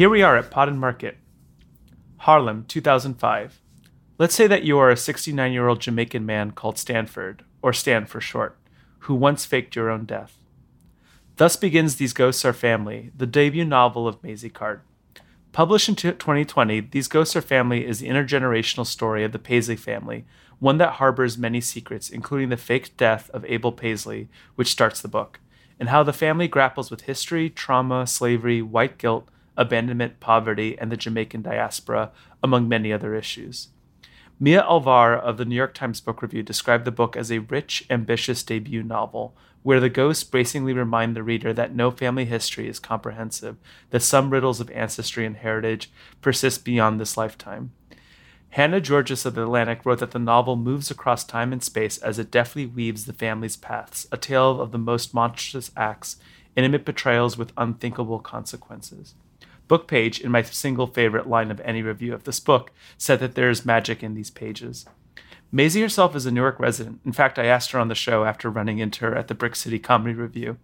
Here we are at and Market, Harlem, 2005. Let's say that you are a 69 year old Jamaican man called Stanford, or Stan for short, who once faked your own death. Thus begins These Ghosts Are Family, the debut novel of Maisy Card. Published in 2020, These Ghosts Are Family is the intergenerational story of the Paisley family, one that harbors many secrets, including the faked death of Abel Paisley, which starts the book, and how the family grapples with history, trauma, slavery, white guilt, abandonment, poverty, and the Jamaican diaspora, among many other issues. Mia Alvar of the New York Times Book Review described the book as a rich, ambitious debut novel, where the ghosts bracingly remind the reader that no family history is comprehensive, that some riddles of ancestry and heritage persist beyond this lifetime. Hannah Giorgis of The Atlantic wrote that the novel moves across time and space as it deftly weaves the family's paths, a tale of the most monstrous acts, intimate betrayals with unthinkable consequences. Bookpage, in my single favorite line of any review of this book, said that there is magic in these pages. Maisy herself is a Newark resident. In fact, I asked her on the show after running into her at the Brick City Comedy Review.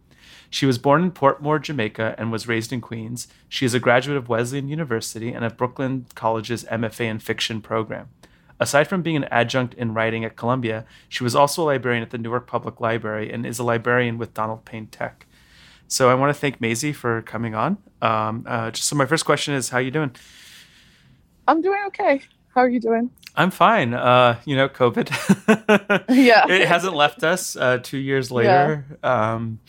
She was born in Portmore, Jamaica, and was raised in Queens. She is a graduate of Wesleyan University and of Brooklyn College's MFA in Fiction program. Aside from being an adjunct in writing at Columbia, she was also a librarian at the Newark Public Library and is a librarian with Donald Payne Tech. So I want to thank Maisy for coming on. Um, uh, just so my first question is, how you doing? I'm doing okay. How are you doing? I'm fine. Uh, you know, COVID. yeah, it hasn't left us. Uh, two years later. Yeah. Um,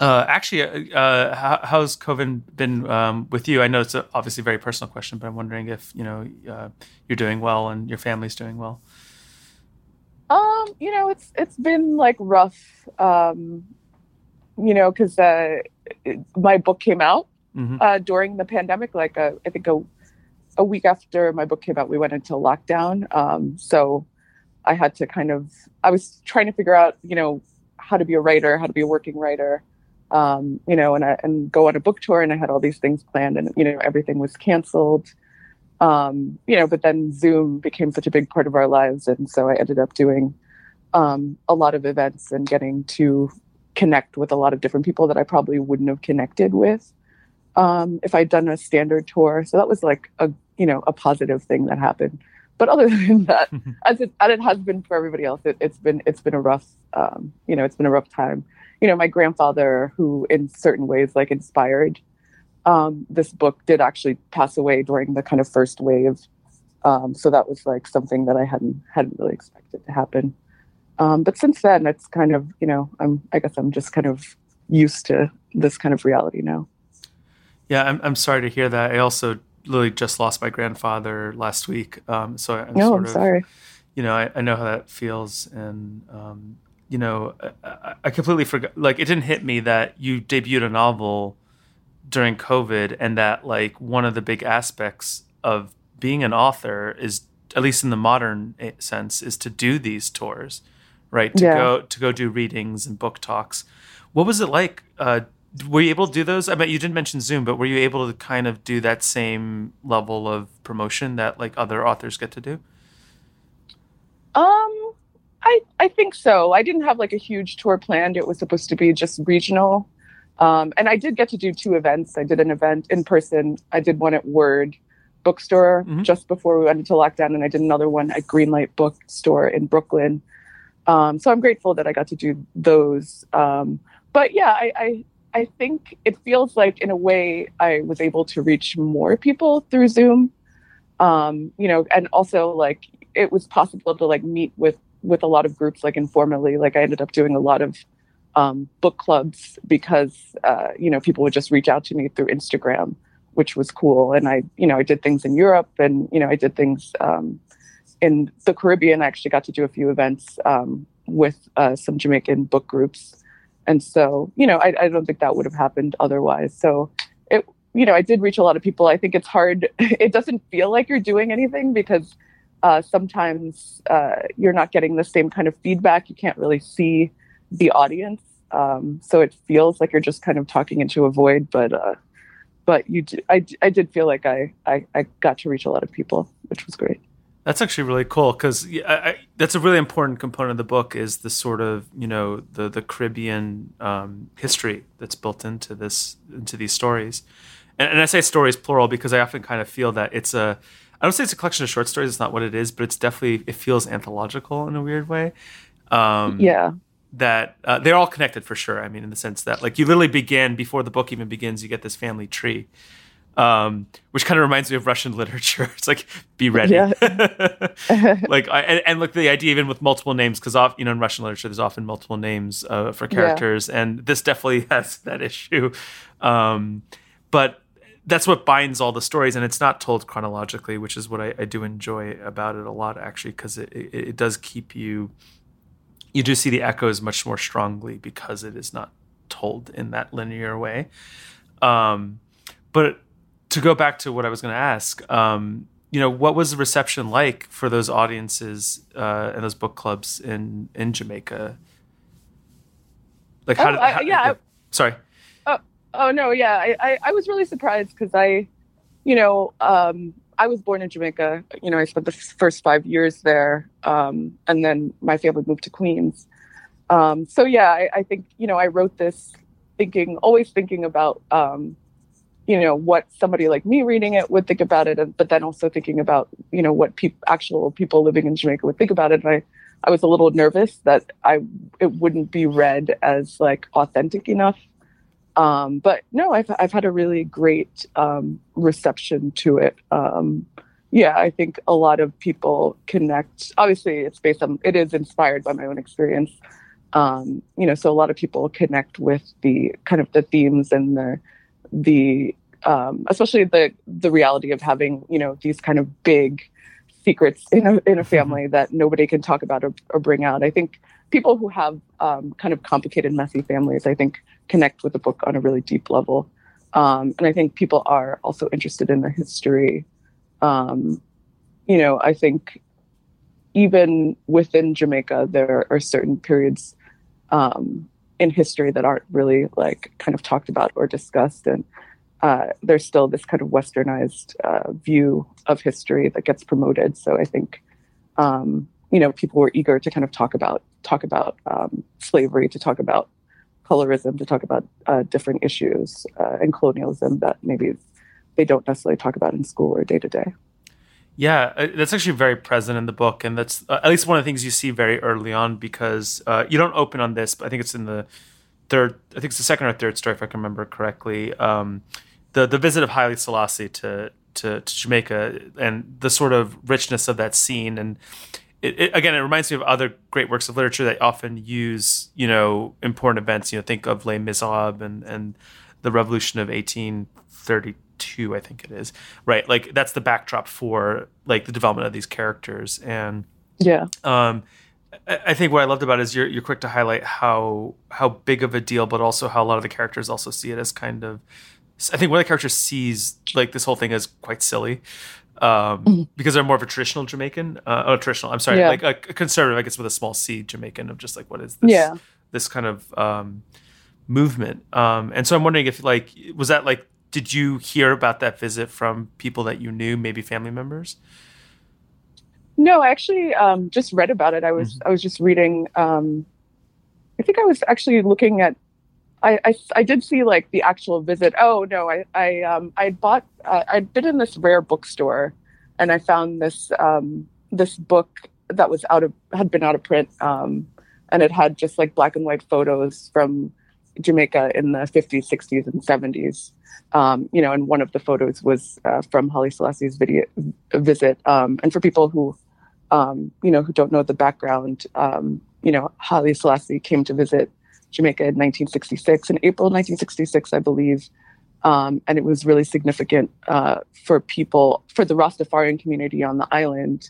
uh, actually, uh, uh, how, how's COVID been um, with you? I know it's a, obviously a very personal question, but I'm wondering if you know uh, you're doing well and your family's doing well. Um, you know, it's it's been like rough. Um, you know, because uh, my book came out mm-hmm. uh, during the pandemic. Like uh, I think a, a week after my book came out, we went into lockdown. Um, so I had to kind of I was trying to figure out, you know, how to be a writer, how to be a working writer, um, you know, and I, and go on a book tour. And I had all these things planned, and you know, everything was canceled. Um, you know, but then Zoom became such a big part of our lives, and so I ended up doing um, a lot of events and getting to connect with a lot of different people that I probably wouldn't have connected with um, if I'd done a standard tour. So that was like a you know a positive thing that happened. But other than that, as it as it has been for everybody else, it, has been it's been a rough um, you know it's been a rough time. You know, my grandfather, who in certain ways like inspired um, this book, did actually pass away during the kind of first wave. Um, so that was like something that I hadn't hadn't really expected to happen. Um, but since then, it's kind of you know I'm I guess I'm just kind of used to this kind of reality now. Yeah, I'm I'm sorry to hear that. I also literally just lost my grandfather last week, um, so I'm no, sort I'm of, sorry. You know, I, I know how that feels, and um, you know, I, I completely forgot. Like, it didn't hit me that you debuted a novel during COVID, and that like one of the big aspects of being an author is, at least in the modern eh, sense, is to do these tours right? To yeah. go to go do readings and book talks. What was it like? Uh, were you able to do those? I mean, you didn't mention Zoom, but were you able to kind of do that same level of promotion that like other authors get to do? Um, I I think so. I didn't have like a huge tour planned. It was supposed to be just regional. Um, and I did get to do two events. I did an event in person. I did one at Word bookstore mm-hmm. just before we went into lockdown, and I did another one at Greenlight bookstore in Brooklyn. Um, so I'm grateful that I got to do those. Um, but yeah, I, I, I think it feels like in a way I was able to reach more people through Zoom. Um, you know, and also like it was possible to like meet with with a lot of groups like informally. Like I ended up doing a lot of um, book clubs because uh, you know people would just reach out to me through Instagram, which was cool. And I you know I did things in Europe and you know I did things um, in the Caribbean, I actually got to do a few events um, with uh, some Jamaican book groups, and so you know, I, I don't think that would have happened otherwise. So it, you know, I did reach a lot of people. I think it's hard. it doesn't feel like you're doing anything because uh, sometimes uh, you're not getting the same kind of feedback. You can't really see the audience, um, so it feels like you're just kind of talking into a void. But uh, but you, I did feel like I, I I got to reach a lot of people, which was great. That's actually really cool because that's a really important component of the book is the sort of you know the the Caribbean um, history that's built into this into these stories, and, and I say stories plural because I often kind of feel that it's a I don't say it's a collection of short stories. It's not what it is, but it's definitely it feels anthological in a weird way. Um, yeah. That uh, they're all connected for sure. I mean, in the sense that like you literally begin before the book even begins, you get this family tree, um, which kind of reminds me of Russian literature. It's like be ready, yeah. like I, and, and look the idea even with multiple names because you know in Russian literature there's often multiple names uh, for characters, yeah. and this definitely has that issue. Um, but that's what binds all the stories, and it's not told chronologically, which is what I, I do enjoy about it a lot, actually, because it, it, it does keep you. You do see the echoes much more strongly because it is not told in that linear way. Um, but to go back to what I was going to ask, um, you know, what was the reception like for those audiences uh, and those book clubs in in Jamaica? Like, how oh, did? How, yeah. I, sorry. Oh no, yeah, I I, I was really surprised because I, you know, um, I was born in Jamaica. You know, I spent the first five years there, um, and then my family moved to Queens. Um, so yeah, I, I, think you know I wrote this thinking, always thinking about, um, you know, what somebody like me reading it would think about it, but then also thinking about you know what pe- actual people living in Jamaica would think about it. And I I was a little nervous that I it wouldn't be read as like authentic enough um, but no, I've I've had a really great um, reception to it. Um, yeah, I think a lot of people connect. Obviously, it's based on it is inspired by my own experience. Um, you know, so a lot of people connect with the kind of the themes and the the um, especially the the reality of having you know these kind of big secrets in a in a mm-hmm. family that nobody can talk about or, or bring out. I think people who have um, kind of complicated, messy families, I think, connect with the book on a really deep level. Um, and I think people are also interested in the history. Um, you know, I think even within Jamaica, there are certain periods um, in history that aren't really like kind of talked about or discussed. And uh, there's still this kind of westernized uh, view of history that gets promoted. So I think, um, you know, people were eager to kind of talk about talk about um, slavery, to talk about colorism, to talk about uh, different issues uh, and colonialism that maybe they don't necessarily talk about in school or day to day. Yeah, uh, that's actually very present in the book, and that's uh, at least one of the things you see very early on because uh, you don't open on this, but I think it's in the third. I think it's the second or third story, if I can remember correctly. Um, the the visit of Haile Selassie to, to to Jamaica and the sort of richness of that scene and it, it, again, it reminds me of other great works of literature that often use, you know, important events. You know, think of Les Miserables and and the Revolution of 1832, I think it is. Right, like that's the backdrop for like the development of these characters. And yeah, um, I think what I loved about it is you're you're quick to highlight how how big of a deal, but also how a lot of the characters also see it as kind of. I think one of the characters sees like this whole thing as quite silly, um, mm-hmm. because they're more of a traditional Jamaican. Uh, oh, traditional. I'm sorry, yeah. like a, a, conservative, I guess, with a small C Jamaican of just like what is this? Yeah. This kind of um, movement. Um, and so I'm wondering if like was that like did you hear about that visit from people that you knew, maybe family members? No, I actually um, just read about it. I was mm-hmm. I was just reading. Um, I think I was actually looking at I, I, I did see like the actual visit. Oh no, I I um I bought uh, I'd been in this rare bookstore, and I found this um this book that was out of had been out of print um and it had just like black and white photos from Jamaica in the 50s, 60s, and 70s. Um, you know, and one of the photos was uh, from Haile Selassie's video visit. Um, and for people who, um, you know, who don't know the background, um, you know, Haile Selassie came to visit Jamaica in 1966, in April 1966, I believe. Um, and it was really significant uh, for people, for the Rastafarian community on the island,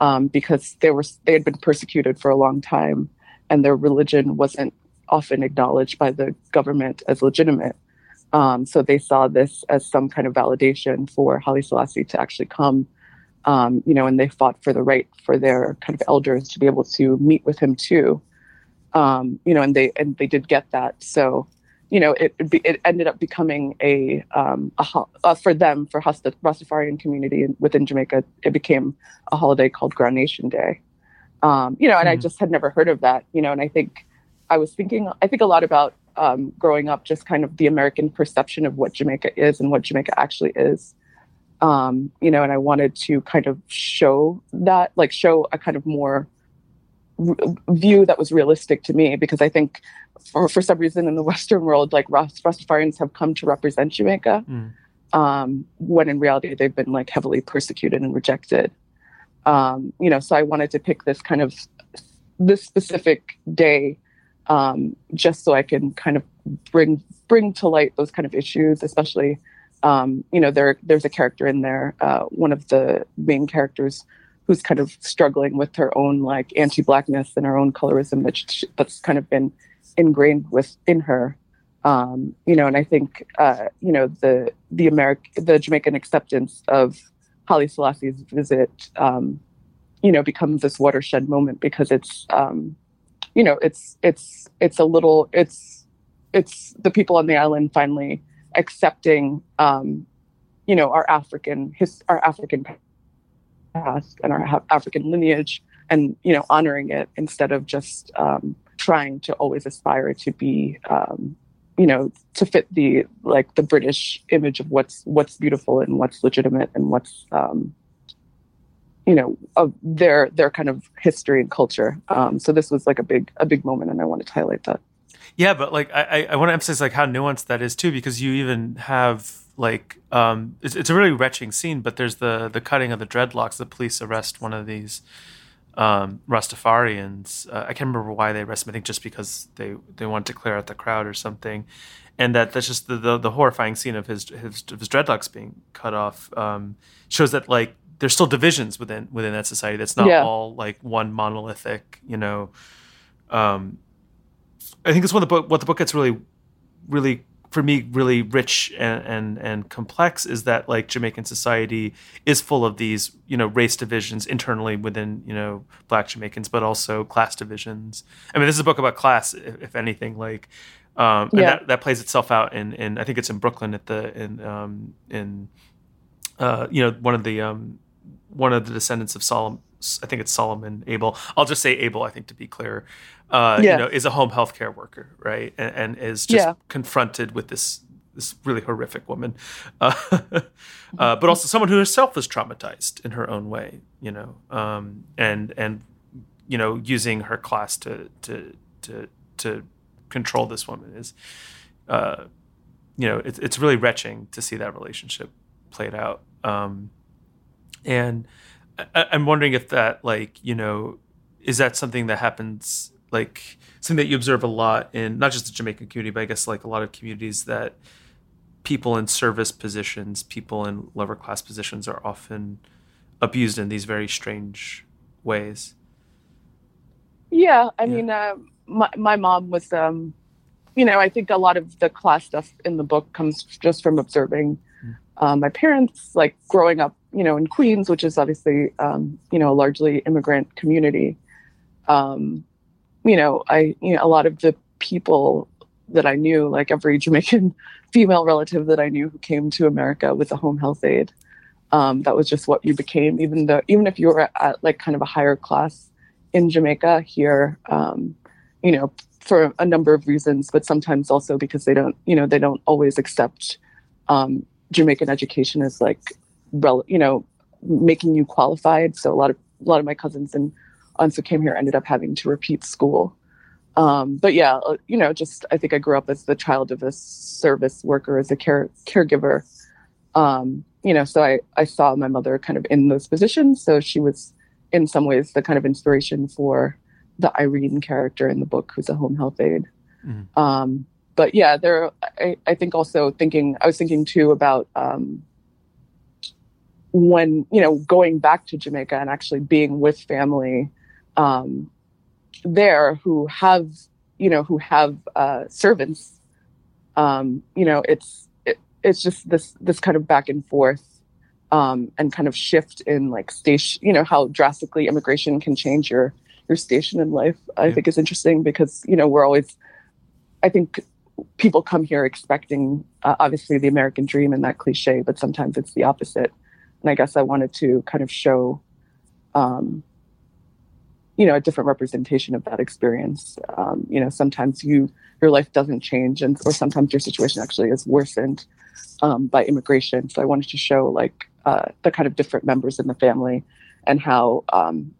um, because they were they had been persecuted for a long time, and their religion wasn't often acknowledged by the government as legitimate. Um, so they saw this as some kind of validation for Haile Selassie to actually come, um, you know, and they fought for the right for their kind of elders to be able to meet with him too um, you know, and they and they did get that. So, you know, it it ended up becoming a, um, a uh, for them for the Rastafarian community within Jamaica. It became a holiday called Groundation Day. Um, you know, and mm-hmm. I just had never heard of that. You know, and I think I was thinking. I think a lot about um, growing up, just kind of the American perception of what Jamaica is and what Jamaica actually is. Um, you know, and I wanted to kind of show that, like, show a kind of more view that was realistic to me because I think for, for some reason in the Western world, like Rastafarians have come to represent Jamaica, mm. um, when in reality they've been like heavily persecuted and rejected. Um, you know, so I wanted to pick this kind of this specific day um, just so I can kind of bring bring to light those kind of issues, especially. Um, you know, there there's a character in there, uh, one of the main characters who's kind of struggling with her own like anti-blackness and her own colorism that she, that's kind of been ingrained within her. Um, you know, and I think uh, you know the the American the Jamaican acceptance of Haile Selassie's visit, um, you know, becomes this watershed moment because it's um, you know it's it's it's a little it's it's the people on the island finally accepting um, you know our African his our African past and our African lineage and you know honoring it instead of just um, trying to always aspire to be um, you know to fit the like the British image of what's what's beautiful and what's legitimate and what's um, you know of their their kind of history and culture. Um, so this was like a big a big moment, and I wanted to highlight that. Yeah, but like I, I want to emphasize like how nuanced that is too, because you even have like um, it's, it's a really retching scene. But there's the the cutting of the dreadlocks. The police arrest one of these um, Rastafarians. Uh, I can't remember why they arrested him. I think just because they they wanted to clear out the crowd or something. And that that's just the, the, the horrifying scene of his his, of his dreadlocks being cut off um, shows that like there's still divisions within within that society. That's not yeah. all like one monolithic. You know, um, I think it's one of the book. What the book gets really, really for me really rich and, and and complex is that like Jamaican society is full of these you know race divisions internally within you know Black Jamaicans, but also class divisions. I mean, this is a book about class, if, if anything. Like, um, and yeah. that, that plays itself out in, in I think it's in Brooklyn at the in um, in uh, you know one of the um, one of the descendants of Solomon. I think it's Solomon Abel. I'll just say Abel. I think to be clear, uh, yeah. you know, is a home health care worker, right, and, and is just yeah. confronted with this this really horrific woman, uh, uh, but also someone who herself was traumatized in her own way, you know, um, and and you know, using her class to to to to control this woman is, uh, you know, it's it's really retching to see that relationship played out. Um, and I, I'm wondering if that, like, you know, is that something that happens, like, something that you observe a lot in not just the Jamaican community, but I guess like a lot of communities that people in service positions, people in lower class positions are often abused in these very strange ways. Yeah, I yeah. mean, uh, my my mom was, um, you know, I think a lot of the class stuff in the book comes just from observing mm. um, my parents, like growing up you know, in Queens, which is obviously, um, you know, a largely immigrant community, um, you know, I, you know, a lot of the people that I knew, like every Jamaican female relative that I knew who came to America with a home health aide, um, that was just what you became, even though, even if you were at like kind of a higher class in Jamaica here, um, you know, for a number of reasons, but sometimes also because they don't, you know, they don't always accept um, Jamaican education as like you know, making you qualified. So a lot of a lot of my cousins and aunts who came here ended up having to repeat school. Um, but yeah, uh, you know, just I think I grew up as the child of a service worker, as a care caregiver. Um, you know, so I I saw my mother kind of in those positions. So she was in some ways the kind of inspiration for the Irene character in the book, who's a home health aide. Mm-hmm. Um, but yeah, there. I, I think also thinking. I was thinking too about um, when you know going back to Jamaica and actually being with family um, there who have you know who have uh, servants, um, you know it's it, it's just this this kind of back and forth um, and kind of shift in like station you know how drastically immigration can change your your station in life. I yeah. think is interesting because you know we're always I think people come here expecting uh, obviously the American dream and that cliche, but sometimes it's the opposite and I guess I wanted to kind of show, um, you know a different representation of that experience. Um, you know sometimes you your life doesn't change and or sometimes your situation actually is worsened um, by immigration. So i wanted to show like uh, the kind of different members in the family and how um,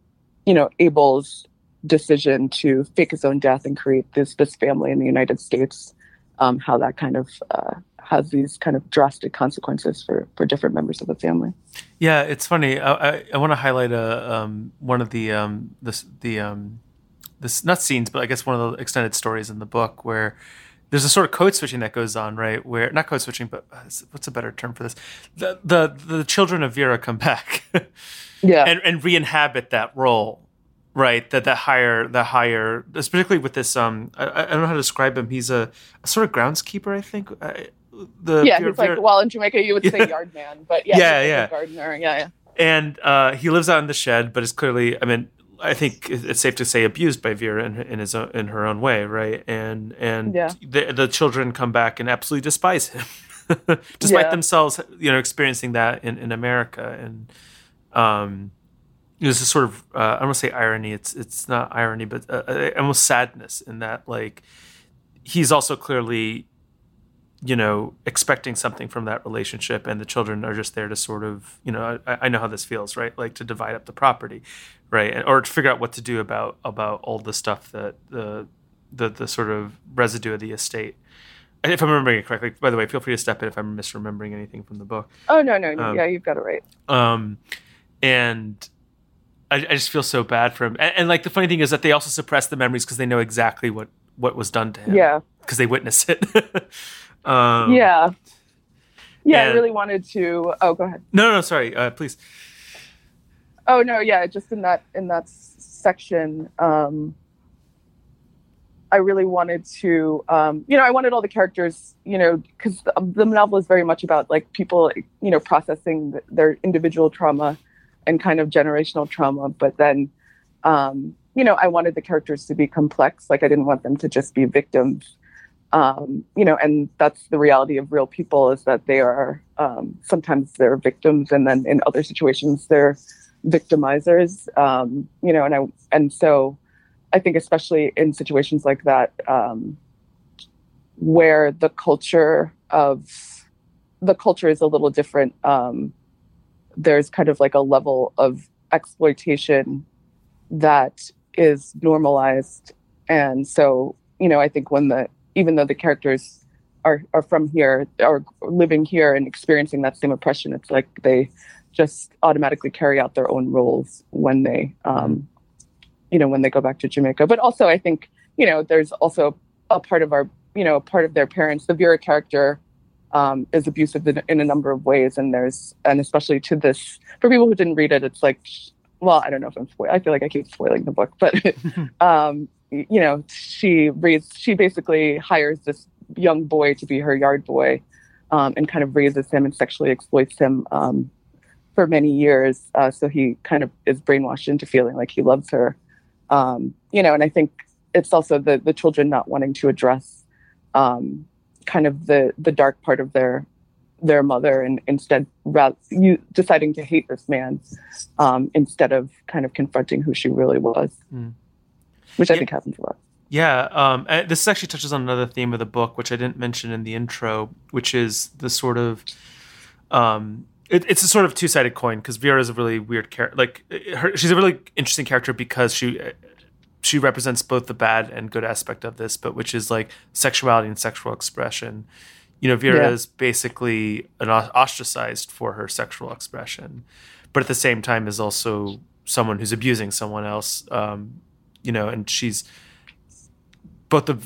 you know abel's decision to fake his own death and create this this family in the united states um, how that kind of uh, has these kind of drastic consequences for for different members of the family. Yeah, it's funny. I I, I want to highlight a um, one of the um, this the um, this not scenes, but I guess one of the extended stories in the book where there's a sort of code switching that goes on, right? Where not code switching, but uh, what's a better term for this? The the the children of Vera come back, yeah, and and re-inhabit that role, right? That that higher the higher, particularly with this. Um, I, I don't know how to describe him. He's a, a sort of groundskeeper, I think. I, the yeah, he's like well in Jamaica you would say yard man, but yeah, yeah, yeah, gardener, yeah, yeah. And uh, he lives out in the shed, but is clearly, I mean, I think it's safe to say abused by Vera in, in his own, in her own way, right? And and yeah. the the children come back and absolutely despise him, despite yeah. themselves, you know, experiencing that in, in America. And um, there's a sort of uh, I don't want to say irony. It's it's not irony, but uh, almost sadness in that like he's also clearly you know, expecting something from that relationship, and the children are just there to sort of, you know, I, I know how this feels, right? Like to divide up the property, right, and, or to figure out what to do about about all the stuff that the the the sort of residue of the estate. If I'm remembering it correctly, by the way, feel free to step in if I'm misremembering anything from the book. Oh no, no, no. Um, yeah, you've got it right. Um, and I, I just feel so bad for him. And, and, like the funny thing is that they also suppress the memories because they know exactly what what was done to him. Yeah, because they witness it. Um, yeah. Yeah, and, I really wanted to. Oh, go ahead. No, no, sorry. Uh, please. Oh no, yeah, just in that in that section, um, I really wanted to, um, you know, I wanted all the characters, you know, because the, the, novel is very much about like people, you know, processing their individual trauma and kind of generational trauma, but then, um, you know, I wanted the characters to be complex. Like I didn't want them to just be victims um, you know, and that's the reality of real people is that they are um, sometimes they're victims, and then in other situations they're victimizers. Um, you know, and I and so I think especially in situations like that, um, where the culture of the culture is a little different. Um, there's kind of like a level of exploitation that is normalized, and so you know, I think when the even though the characters are are from here are living here and experiencing that same oppression, it's like they just automatically carry out their own roles when they, um, you know, when they go back to Jamaica. But also, I think you know, there's also a part of our, you know, a part of their parents. The Vera character um, is abusive in, in, a number of ways, and there's, and especially to this, for people who didn't read it, it's like, well, I don't know if I'm spoiling. I feel like I keep spoiling the book, but um, you know, she raised, she basically hires this young boy to be her yard boy um, and kind of raises him and sexually exploits him um, for many years. Uh, so he kind of is brainwashed into feeling like he loves her. Um, you know, and I think it's also the the children not wanting to address um, kind of the the dark part of their their mother and instead rather, you deciding to hate this man um, instead of kind of confronting who she really was. Mm which I think happens a lot. Yeah, um, this actually touches on another theme of the book, which I didn't mention in the intro, which is the sort of, um, it, it's a sort of two sided coin because Vera is a really weird character. Like, her, she's a really interesting character because she she represents both the bad and good aspect of this, but which is like sexuality and sexual expression. You know, Vera yeah. is basically an ostracized for her sexual expression, but at the same time is also someone who's abusing someone else. Um, you know, and she's both a,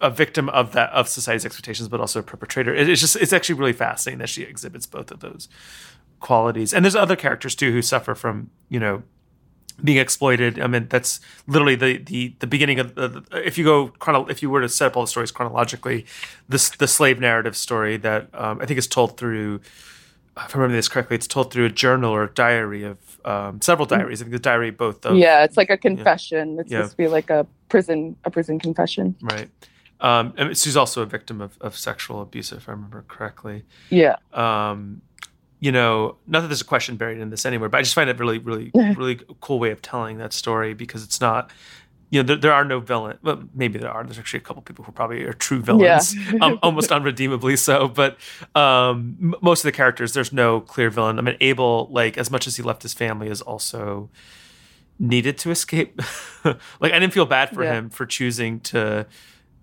a victim of that of society's expectations, but also a perpetrator. It's just it's actually really fascinating that she exhibits both of those qualities. And there's other characters too who suffer from you know being exploited. I mean, that's literally the the the beginning of the, if you go chrono, if you were to set up all the stories chronologically, this the slave narrative story that um, I think is told through. If I remember this correctly, it's told through a journal or a diary of um, several mm. diaries. I think the diary both of yeah, it's like a confession. Yeah. It's yeah. supposed to be like a prison a prison confession. Right. Um, and she's also a victim of, of sexual abuse, if I remember correctly. Yeah. Um, you know, not that there's a question buried in this anywhere, but I just find it really, really, really cool way of telling that story because it's not, you know, there, there are no villains. Well, maybe there are. There's actually a couple people who probably are true villains, yeah. um, almost unredeemably so. But um, m- most of the characters, there's no clear villain. I mean, Abel, like as much as he left his family, is also needed to escape. like I didn't feel bad for yeah. him for choosing to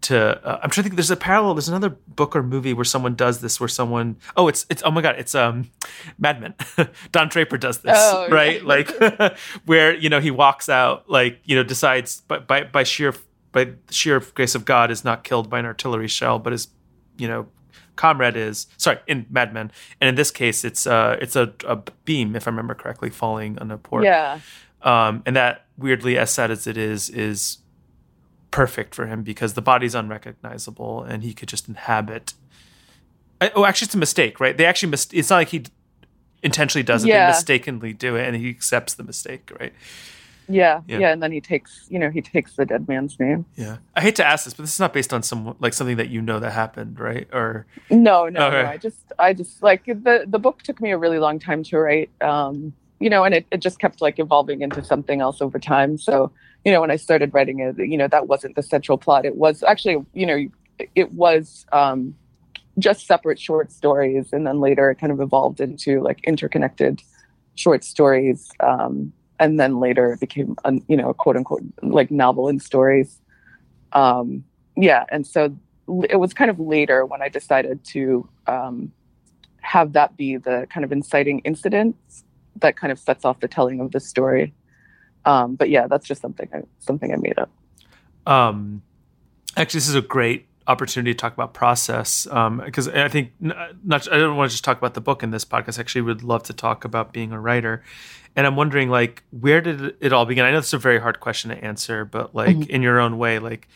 to uh, I'm trying to think there's a parallel there's another book or movie where someone does this where someone oh it's it's oh my god it's um Mad Men. Don Draper does this oh, right? Yeah. like where you know he walks out like you know decides by, by by sheer by sheer grace of God is not killed by an artillery shell but his you know comrade is sorry in Mad Men. And in this case it's uh it's a, a beam if I remember correctly falling on a port. Yeah. Um and that weirdly as sad as it is is perfect for him because the body's unrecognizable and he could just inhabit. Oh, actually, it's a mistake, right? They actually mis- It's not like he intentionally does it; yeah. they mistakenly do it, and he accepts the mistake, right? Yeah, yeah, yeah, and then he takes, you know, he takes the dead man's name. Yeah, I hate to ask this, but this is not based on some like something that you know that happened, right? Or no, no, okay. no I just, I just like the the book took me a really long time to write. Um, you know, and it, it just kept like evolving into something else over time. So, you know, when I started writing it, you know, that wasn't the central plot. It was actually, you know, it was um, just separate short stories. And then later it kind of evolved into like interconnected short stories. Um, and then later it became, a, you know, quote unquote, like novel and stories. Um, yeah. And so it was kind of later when I decided to um, have that be the kind of inciting incident that kind of sets off the telling of the story. Um, but yeah, that's just something I, something I made up. Um, actually, this is a great opportunity to talk about process because um, I think not, I don't want to just talk about the book in this podcast. I actually would love to talk about being a writer, and I'm wondering like where did it all begin? I know it's a very hard question to answer, but like mm-hmm. in your own way, like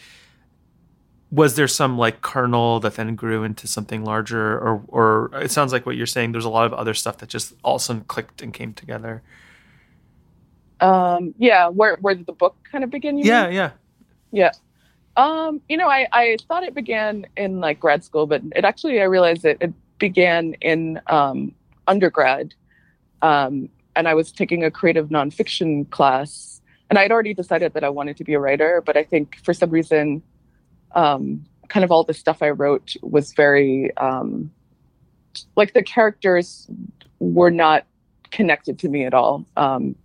was there some like kernel that then grew into something larger or or it sounds like what you're saying there's a lot of other stuff that just all of a sudden clicked and came together um yeah where where did the book kind of begin yeah mean? yeah yeah um you know i i thought it began in like grad school but it actually i realized that it began in um undergrad um and i was taking a creative nonfiction class and i had already decided that i wanted to be a writer but i think for some reason um, kind of all the stuff I wrote was very um, like the characters were not connected to me at all. Um,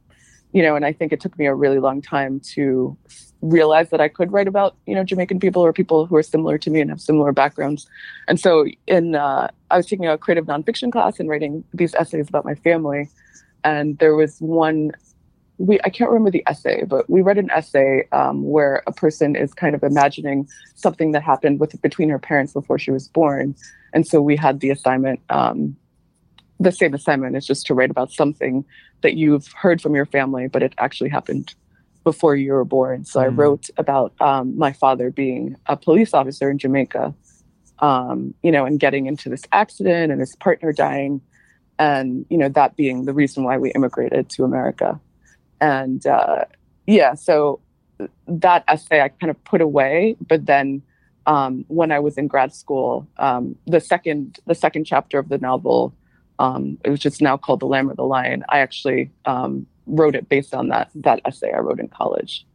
you know, and I think it took me a really long time to realize that I could write about you know Jamaican people or people who are similar to me and have similar backgrounds. And so, in uh, I was taking a creative nonfiction class and writing these essays about my family, and there was one we I can't remember the essay, but we read an essay um, where a person is kind of imagining something that happened with between her parents before she was born, and so we had the assignment. Um, the same assignment is just to write about something that you've heard from your family, but it actually happened before you were born. So mm. I wrote about um, my father being a police officer in Jamaica, um, you know, and getting into this accident and his partner dying, and you know that being the reason why we immigrated to America and uh, yeah, so that essay I kind of put away, but then um, when I was in grad school, um, the second the second chapter of the novel, um, it was just now called The Lamb or the Lion. I actually um, wrote it based on that that essay I wrote in college.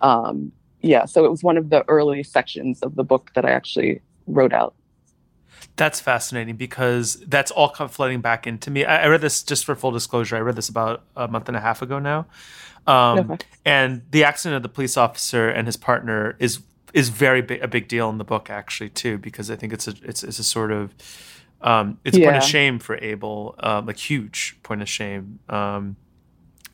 Um, yeah, so it was one of the early sections of the book that I actually wrote out. That's fascinating because that's all come flooding back into me. I, I, read this just for full disclosure. I read this about a month and a half ago now, um, okay. and the accident of the police officer and his partner is is very big, a big deal in the book actually too because I think it's a it's, it's a sort of um, it's yeah. a point of shame for Abel, um, like huge point of shame, um,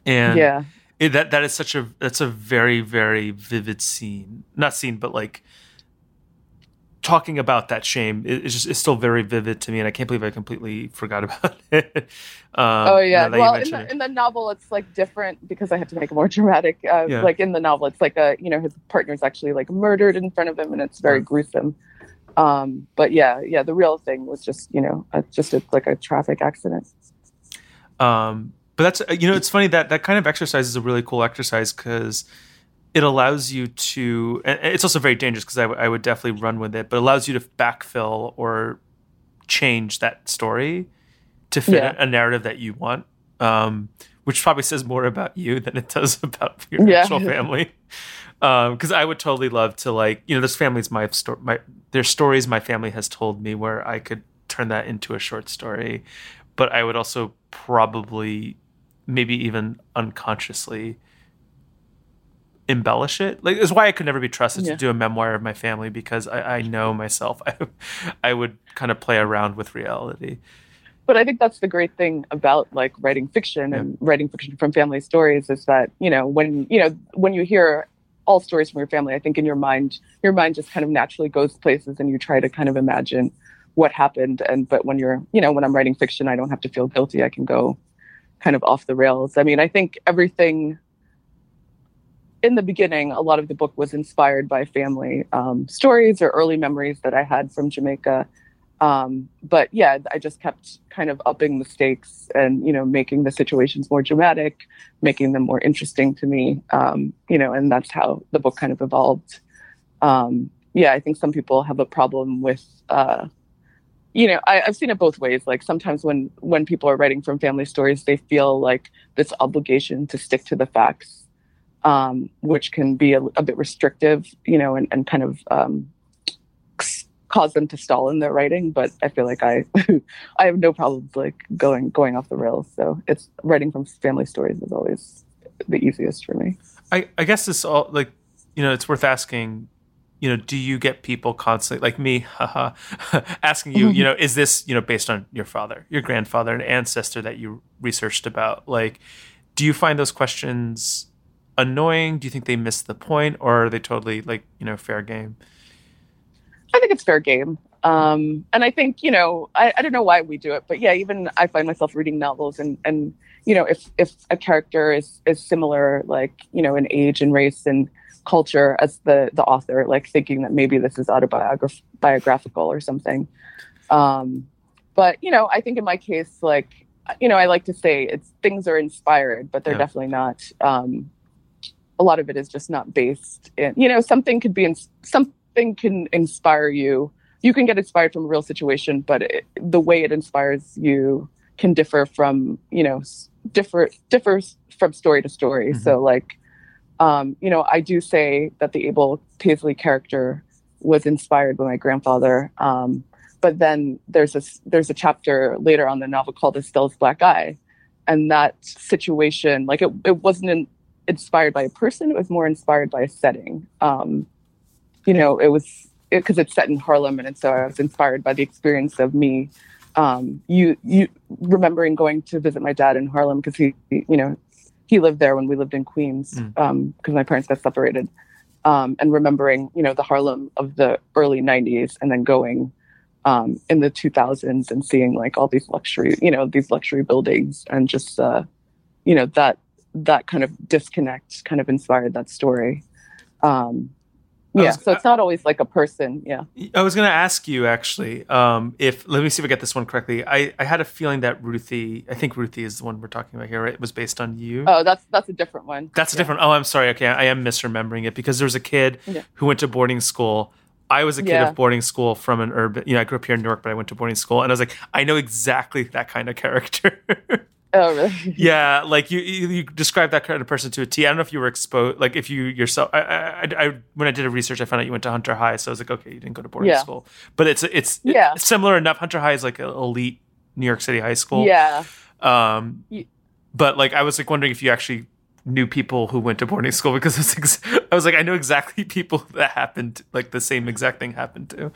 and yeah. It, that that is such a that's a very very vivid scene, not scene, but like talking about that shame is just is still very vivid to me, and I can't believe I completely forgot about it. um, oh yeah, well in the, in the, novel it's like different because I had to make it more dramatic. Uh, yeah. Like in the novel, it's like a you know his partner's actually like murdered in front of him, and it's very gruesome. Um, but yeah, yeah, the real thing was just you know a, just a, like a traffic accident. Um, but that's you know it's funny that that kind of exercise is a really cool exercise because it allows you to it's also very dangerous because I, w- I would definitely run with it but it allows you to backfill or change that story to fit Yeah. a narrative that you want, um, which probably says more about you than it does about your Yeah. actual family. Because I would totally love to like you know there's families my story my there's stories my family has told me where I could turn that into a short story, but I would also probably maybe even unconsciously embellish it. Like it's why I could never be trusted Yeah. to do a memoir of my family because I, I know myself. I I would kind of play around with reality. but I think that's the great thing about like writing fiction and writing fiction from family stories is that you know when you know when you hear all stories from your family, I think in your mind your mind just kind of naturally goes places and you try to kind of imagine what happened. And but when you're you know when I'm writing fiction, I don't have to feel guilty. I can go kind of off the rails. I mean, I think everything in the beginning, a lot of the book was inspired by family um, stories or early memories that I had from Jamaica um but yeah i just kept kind of upping the stakes and you know making the situations more dramatic making them more interesting to me um you know and that's how the book kind of evolved. Um yeah i think some people have a problem with uh you know I, i've seen it both ways. Like sometimes when when people are writing from family stories they feel like this obligation to stick to the facts um which can be a, a bit restrictive you know and, and kind of um cause them to stall in their writing but i feel like i i have no problems like going going off the rails. So it's writing from family stories is always the easiest for me. I, I guess it's all like you know it's worth asking you know do you get people constantly like me haha asking you you know is this you know based on your father your grandfather an ancestor that you researched about? Like do you find those questions annoying? Do you think they miss the point or are they totally like you know fair game i think it's fair game um and i think you know I, I don't know why we do it but yeah even i find myself reading novels and and you know if if a character is is similar like you know in age and race and culture as the the author like thinking that maybe this is autobiograph- biographical or something um but you know i think in my case like you know i like to say it's things are inspired but they're Yeah. definitely not um a lot of it is just not based in you know something could be in something can inspire you. You can get inspired from a real situation but it, the way it inspires you can differ from you know differ differs from story to story. Mhm. so like um you know i do say that the abel paisley character was inspired by my grandfather um but then there's a there's a chapter later on the novel called estelle's black eye and that situation like it, it wasn't in, inspired by a person it was more inspired by a setting. Um you know it was because it's set in harlem and so i was inspired by the experience of me um you you remembering going to visit my dad in harlem because he you know he lived there when we lived in queens Mm. um because my parents got separated um and remembering you know the harlem of the early 90s and then going um in the 2000s and seeing like all these luxury you know these luxury buildings and just uh you know that that kind of disconnect kind of inspired that story um yeah was- so it's not always like a person yeah I was going to ask you actually um, if let me see if I get this one correctly. I, I had a feeling that Ruthie, I think Ruthie is the one we're talking about here, right? It was based on you. oh that's that's a different one That's a different. Oh, I'm sorry. Okay, I am misremembering it because there was a kid Yeah. who went to boarding school. I was a kid Yeah. of boarding school from an urban. You know, I grew up here in New York, but I went to boarding school, and I was like, I know exactly that kind of character. oh really yeah, like you, you, you described that kind of person to a T. I don't know if you were exposed, like if you yourself. I, I, I, when I did a research, I found out you went to Hunter High, so I was like, okay, you didn't go to boarding Yeah. school, but it's it's Yeah. it's similar enough. Hunter High is like an elite New York City high school. yeah Um, but like I was like wondering if you actually knew people who went to boarding school because it's ex- I was like I know exactly people that happened like the same exact thing happened to.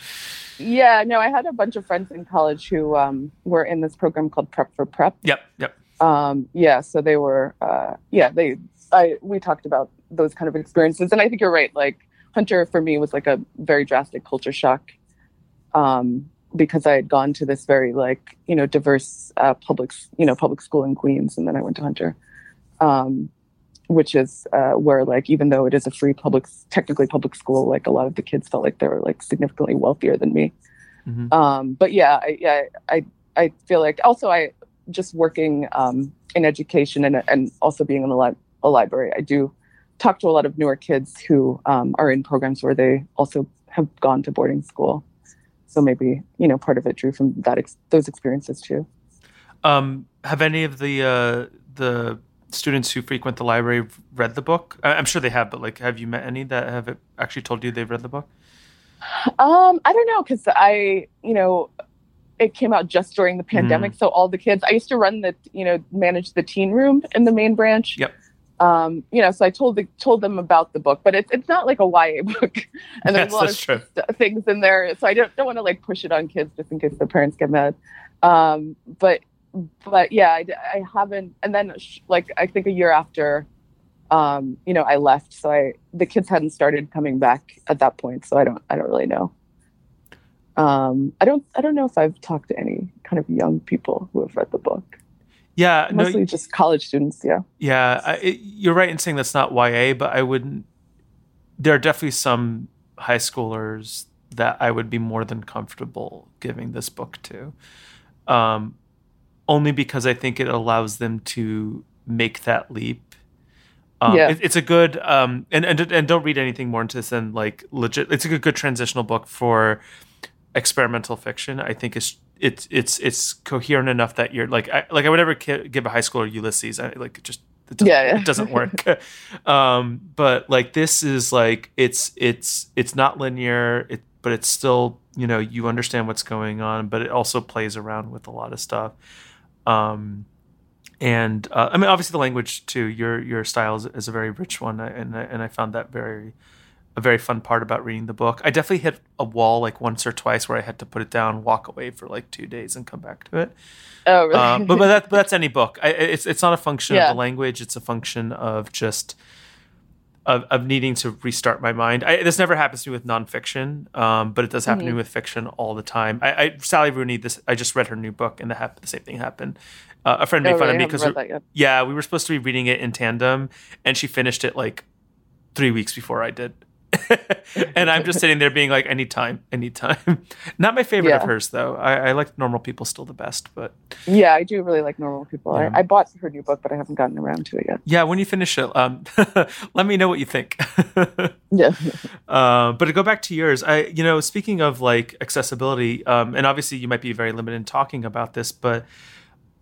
yeah no i had a bunch of friends in college who um were in this program called prep for prep Yep, yep. Um yeah so they were uh yeah they i we talked about those kind of experiences. And i think you're right like hunter for me was like a very drastic culture shock um because i had gone to this very like you know diverse uh public you know public school in queens and then i went to hunter. Um which is uh where like even though it is a free public technically public school like a lot of the kids felt like they were like significantly wealthier than me. Mhm. um but yeah I, yeah i i feel like also i just working um in education and and also being in a, li- a library i do talk to a lot of newer kids who um, are in programs where they also have gone to boarding school so maybe you know part of it drew from that ex- those experiences too Um, have any of the uh, the students who frequent the library read the book? I- I'm sure they have, but like, have you met any that have actually told you they've read the book? Um, I don't know because I, you know, it came out just during the pandemic, so all the kids. I used to run the, you know, manage the teen room in the main branch. Yep. Um, you know, so I told the, told them about the book, but it's it's not like a YA book, and there's Yes, a lot of st- things in there. So I don't don't want to like push it on kids just in case the parents get mad. Um, but but yeah, I haven't. And then sh- like I think a year after, um, you know, I left, so I the kids hadn't started coming back at that point, so I don't I don't really know. Um, I don't I don't know if I've talked to any kind of young people who have read the book. Yeah, no, Mostly just college students. Yeah. Yeah, I, it, you're right in saying that's not YA, but I wouldn't. There are definitely some high schoolers that I would be more than comfortable giving this book to, um, only because I think it allows them to make that leap. Um, Yeah. it- it's a good um, and, and and don't read anything more into this than like legit. It's a good, good transitional book for experimental fiction. I think is it's it's it's coherent enough that you're like I, like I would never give a high schooler Ulysses. I like it just it doesn't, Yeah, yeah. it doesn't work. um, but like this is like it's it's it's not linear. It but it's still you know you understand what's going on, but it also plays around with a lot of stuff. Um, and uh, I mean, obviously, the language too. Your your style is, is a very rich one, and I, and I found that very a very fun part about reading the book. I definitely hit a wall like once or twice where I had to put it down, walk away for like two days, and come back to it. Oh, really? Um, but but, that, but that's any book. I, it's it's not a function Yeah. of the language. It's a function of just of, of needing to restart my mind. I, this never happens to me with nonfiction, um, but it does happen to me with fiction all the time. I, I Sally Rooney. This I just read her new book, and the, hap- the same thing happened. Uh, a friend made oh, fun really? of me because read that yet. yeah, we were supposed to be reading it in tandem, and she finished it like three weeks before I did. and I'm just sitting there being like, I need time. I need time. Not my favorite of hers, though. I, I like normal people still the best. But Yeah, I do really like normal people. Yeah. I, I bought her new book, but I haven't gotten around to it yet. yeah, when you finish it, um, let me know what you think. Yeah. uh, but to go back to yours, I, you know, speaking of like accessibility, um, and obviously you might be very limited in talking about this, but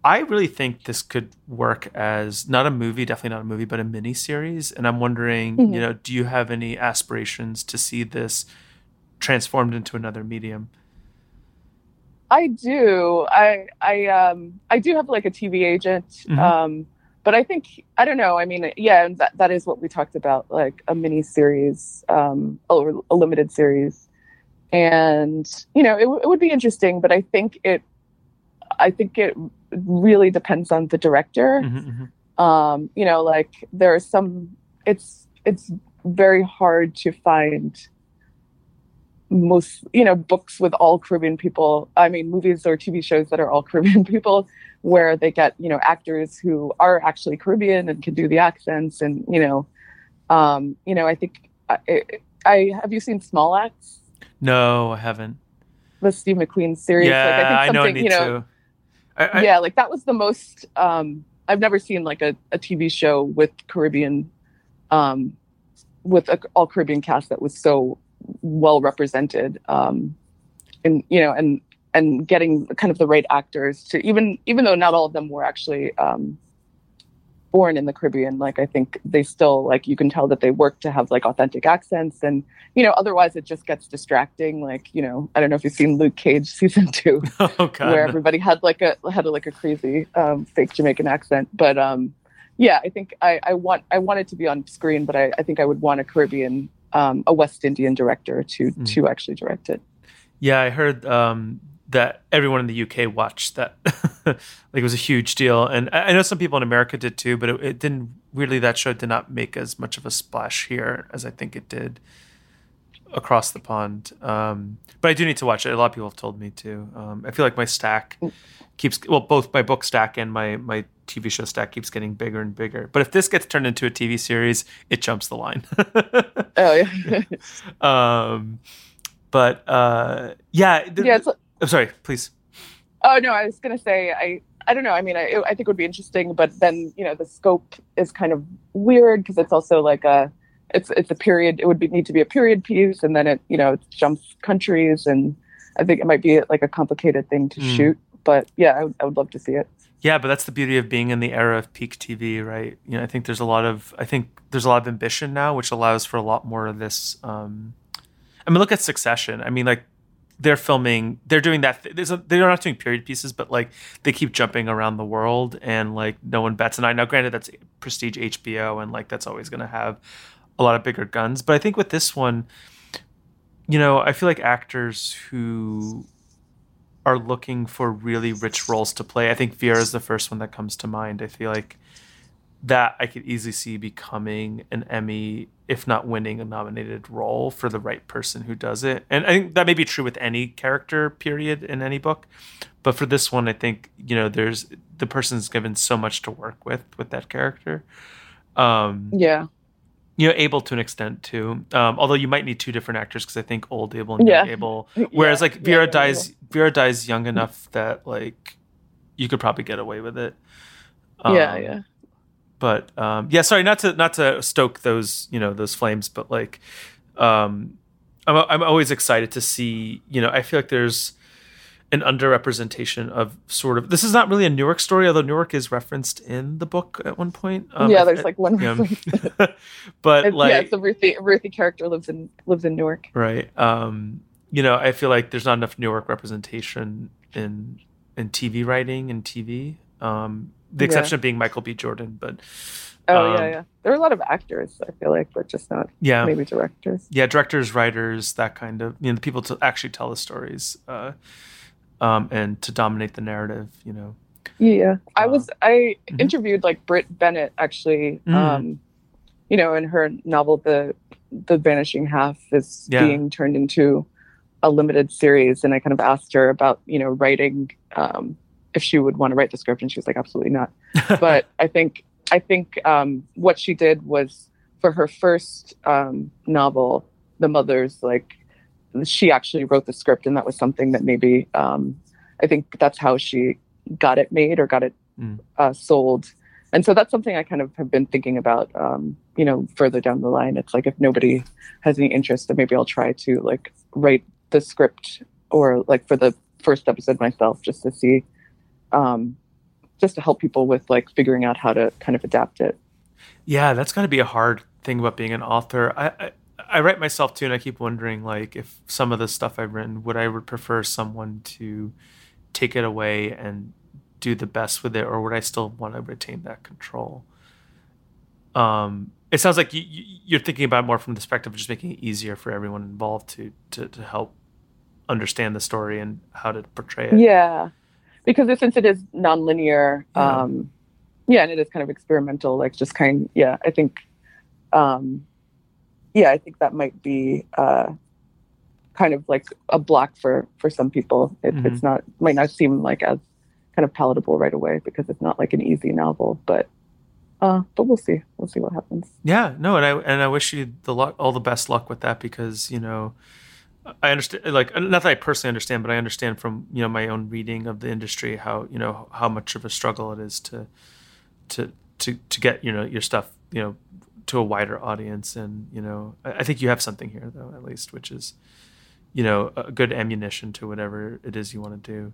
I really think this could work as not a movie, definitely not a movie, but a mini series. And I'm wondering, Mhm. you know, do you have any aspirations to see this transformed into another medium? I do. I I um I do have like a TV agent. Mhm. Um but I think I don't know. I mean, yeah, and that that is what we talked about, like a mini series, um or a limited series. And you know, it, w- it would be interesting, but I think it I think it really depends on the director. Mhm, mhm. um you know like there are some it's it's very hard to find most you know books with all caribbean people i mean movies or tv shows that are all caribbean people where they get you know actors who are actually caribbean and can do the accents and you know um you know i think i, I have you seen Small Axe No, I haven't. the steve mcqueen series yeah, like I, know I something, need you know to. I, I, yeah like that was the most um i've never seen like a, a tv show with caribbean um with a all caribbean cast that was so well represented um and you know and and getting kind of the right actors to even even though not all of them were actually um born in the caribbean like i think they still like you can tell that they work to have like authentic accents and you know otherwise it just gets distracting like you know i don't know if you've seen luke cage season two oh where everybody had like a had a, like a crazy um, fake Jamaican accent. But um, yeah, I think I, I want I want it to be on screen, but I, I think I would want a Caribbean, um, a West Indian director to Mm. to actually direct it. Yeah, I heard um, that everyone in the UK watched that. like it was a huge deal, and I know some people in America did too. But it, it didn't really. That show did not make as much of a splash here as I think it did across the pond. Um, but I do need to watch it. A lot of people have told me to. Um, I feel like my stack keeps well, both my book stack and my my TV show stack keeps getting bigger and bigger. But if this gets turned into a TV series, it jumps the line. Oh yeah, um, but uh, yeah, th- yeah. I'm sorry, please. oh no, I was gonna say I I don't know. I mean, I I think it would be interesting, but then you know the scope is kind of weird because it's also like a it's it's a period. It would be, need to be a period piece, and then it you know it jumps countries, and I think it might be like a complicated thing to Mm. shoot. but yeah, I, I would love to see it. Yeah, but that's the beauty of being in the era of peak TV, right? You know, I think there's a lot of I think there's a lot of ambition now, which allows for a lot more of this. Um, I mean, look at Succession. I mean, like they're filming, they're doing that. A, they're not doing period pieces, but like they keep jumping around the world, and like no one bats an eye. Now, granted, that's prestige HBO, and like that's always going to have a lot of bigger guns. But I think with this one, you know, I feel like actors who are looking for really rich roles to play. I think Vera is the first one that comes to mind. I feel like that I could easily see becoming an Emmy, if not winning a nominated role for the right person who does it. And I think that may be true with any character period in any book. But for this one, I think, you know, there's the person's given so much to work with with that character. Um, yeah you know, Abel to an extent too. Um, although you might need two different actors because I think old Abel and young Abel. Whereas Yeah, like Vera yeah, dies, Vera dies young enough that like you could probably get away with it. Um, yeah, yeah. But um, yeah, sorry, not to not to stoke those you know those flames, but like um, I'm I'm always excited to see you know I feel like there's an underrepresentation of sort of this is not really a Newark story, although Newark is referenced in the book at one point. Um, yeah, I- there's like one. but It's- like yeah, a Ruthie. Ruthie character lives in lives in Newark. right um you know i feel like there's not enough newark representation in in tv writing and tv um the Yeah. exception of being michael b jordan but Oh Um, yeah, yeah. There are a lot of actors. I feel like, but just not yeah maybe directors. yeah directors writers that kind of you know the people to actually tell the stories uh um and to dominate the narrative you know Yeah, I Uh, was. I mhm. interviewed like Brit Bennett actually. Mm. Um, you know, in her novel, the the Vanishing Half is Yeah. being turned into a limited series, and I kind of asked her about you know writing, um, if she would want to write the script, and she was like, absolutely not. But I think I think um, what she did was for her first um, novel, The Mothers, like she actually wrote the script, and that was something that maybe um, I think that's how she got it made or got it Mm. uh, sold. And so that's something I kind of have been thinking about, um, you know, further down the line. It's like if nobody has any interest, then maybe I'll try to like write the script or like for the first episode myself, just to see, um, just to help people with like figuring out how to kind of adapt it. Yeah, that's got to be a hard thing about being an author. I, I I write myself too, and I keep wondering like if some of the stuff I've written, would I would prefer someone to take it away and do the best with it, or would I still want to retain that control? Um, it sounds like you, you're thinking about it more from the perspective of just making it easier for everyone involved to to, to help understand the story and how to portray it. Yeah, because since it is nonlinear, Yeah. um, yeah, and it is kind of experimental, like just kind. Yeah, I think, um, yeah, I think that might be uh, kind of like a block for for some people. It, Mhm. It's not might not seem like as kind of palatable right away because it's not like an easy novel, but. Uh, but we'll see. We'll see what happens. Yeah, no, and I and I wish you the luck, all the best luck with that because you know, I understand. Like, not that I personally understand, but I understand from you know my own reading of the industry how you know how much of a struggle it is to to to to get you know your stuff you know to a wider audience, and you know, I, I think you have something here though, at least, which is you know a good ammunition to whatever it is you want to do.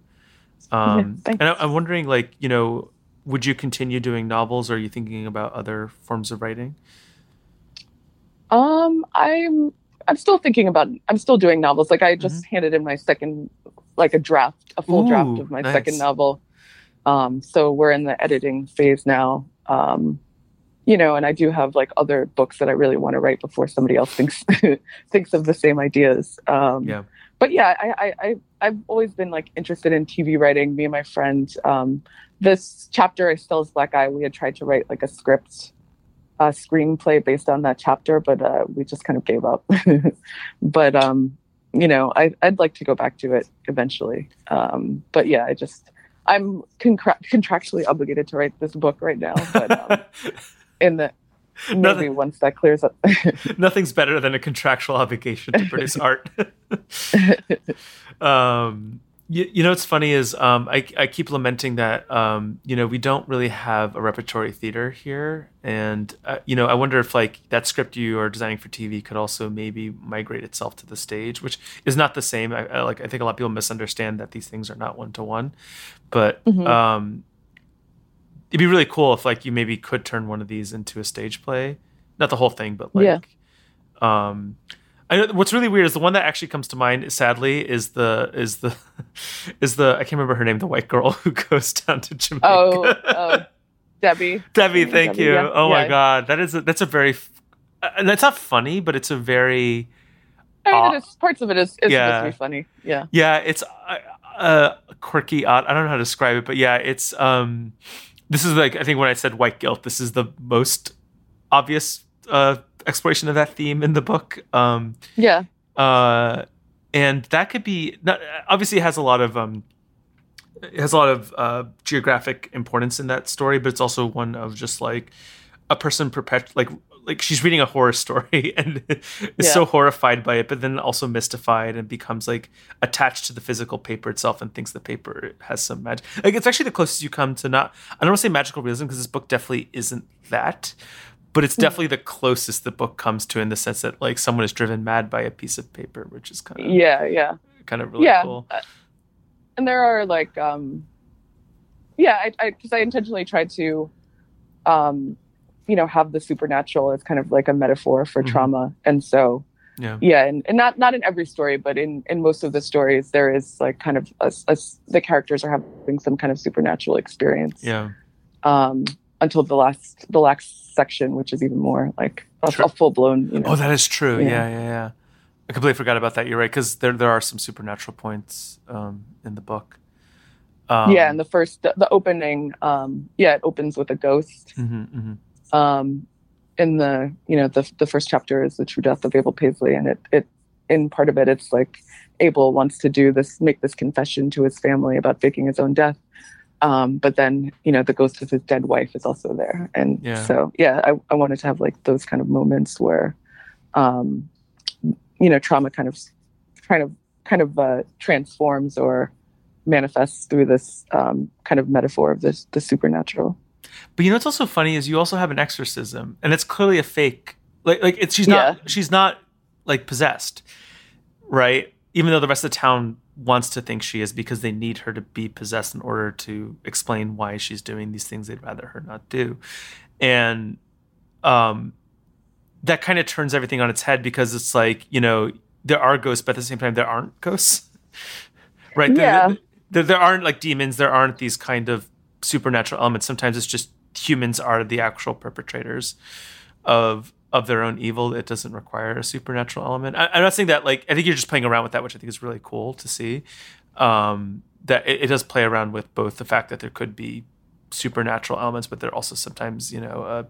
Um, thanks. and I, I'm wondering, like, you know, would you continue doing novels, or are you thinking about other forms of writing? Um, I'm I'm still thinking about. I'm still doing novels. Like I just handed in my second, like a draft, a full draft of my nice. second novel. Um, so we're in the editing phase now. Um, you know, and I do have like other books that I really want to write before somebody else thinks thinks of the same ideas. Um, Yeah. But yeah, I, I, I I've always been like interested in TV writing. Me and my friend, um, this chapter I still is Black Eye. We had tried to write like a script a screenplay based on that chapter, but uh, we just kind of gave up. but um, you know, I, I'd like to go back to it eventually. Um, but yeah, I just I'm contra- contractually obligated to write this book right now. But um, in the maybe Nothing- once that clears up. Nothing's better than a contractual obligation to produce art. um, You, you know what's funny is um, I, I keep lamenting that um, you know we don't really have a repertory theater here, and uh, you know I wonder if like that script you are designing for TV could also maybe migrate itself to the stage, which is not the same. I, I like I think a lot of people misunderstand that these things are not one to one, but Mhm. um, it'd be really cool if like you maybe could turn one of these into a stage play, not the whole thing, but like Yeah. um I what's really weird is the one that actually comes to mind sadly is the is the is the I can't remember her name the white girl who goes down to Jamaica. Oh, oh, Debbie. Debbie, thank Debbie, you. yeah, oh my god, that is a, that's a very uh, and that's not funny, but it's a very I mean, Uh, it is, parts of it is, is yeah. supposed to be funny. Yeah. yeah, it's uh, uh quirky odd. I don't know how to describe it, but yeah, it's um this is like I think when I said white guilt, this is the most obvious uh exploration of that theme in the book. Um Yeah. uh, and that could be not, obviously it has a lot of um, it has a lot of uh, geographic importance in that story, but it's also one of just like a person perpet like like she's reading a horror story and is Yeah. so horrified by it, but then also mystified and becomes like attached to the physical paper itself and thinks the paper has some magic. Like it's actually the closest you come to not I don't want to say magical realism because this book definitely isn't that, but it's definitely the closest the book comes to in the sense that like someone is driven mad by a piece of paper, which is kind of Yeah. Yeah. kind of really yeah. cool. Uh, and there are like, um, yeah, I, I, cause I intentionally tried to, um, you know, have the supernatural as kind of like a metaphor for Mhm. trauma. And so, Yeah. yeah and, and not not in every story but in in most of the stories there is like kind of a, a- the characters are having some kind of supernatural experience Yeah. um until the last the last section which is even more like a, a full-blown you know Oh, that is true. Yeah, Yeah. yeah, yeah. I completely forgot about that. You're right, because there there are some supernatural points um, in the book. Um, yeah and the first the, the opening um yeah it opens with a ghost mhm, mhm. um in the you know the the first chapter is the true death of abel paisley and it it in part of it it's like abel wants to do this make this confession to his family about faking his own death um but then you know the ghost of his dead wife is also there and Yeah. so yeah I, I wanted to have like those kind of moments where um you know trauma kind of kind of kind of uh transforms or manifests through this um kind of metaphor of this the supernatural But you know what's also funny is you also have an exorcism, and it's clearly a fake. Like like it's she's not she's not like possessed, right? Even though the rest of the town wants to think she is because they need her to be possessed in order to explain why she's doing these things they'd rather her not do, and um, that kind of turns everything on its head because it's like you know there are ghosts, but at the same time there aren't ghosts, right? There- Yeah. there, there aren't like demons. There aren't these kind of supernatural elements. Sometimes it's just humans are the actual perpetrators of of their own evil. It doesn't require a supernatural element. I, I'm not saying that like I think you're just playing around with that, which I think is really cool to see. Um, that it, it does play around with both the fact that there could be supernatural elements, but there also sometimes you know uh,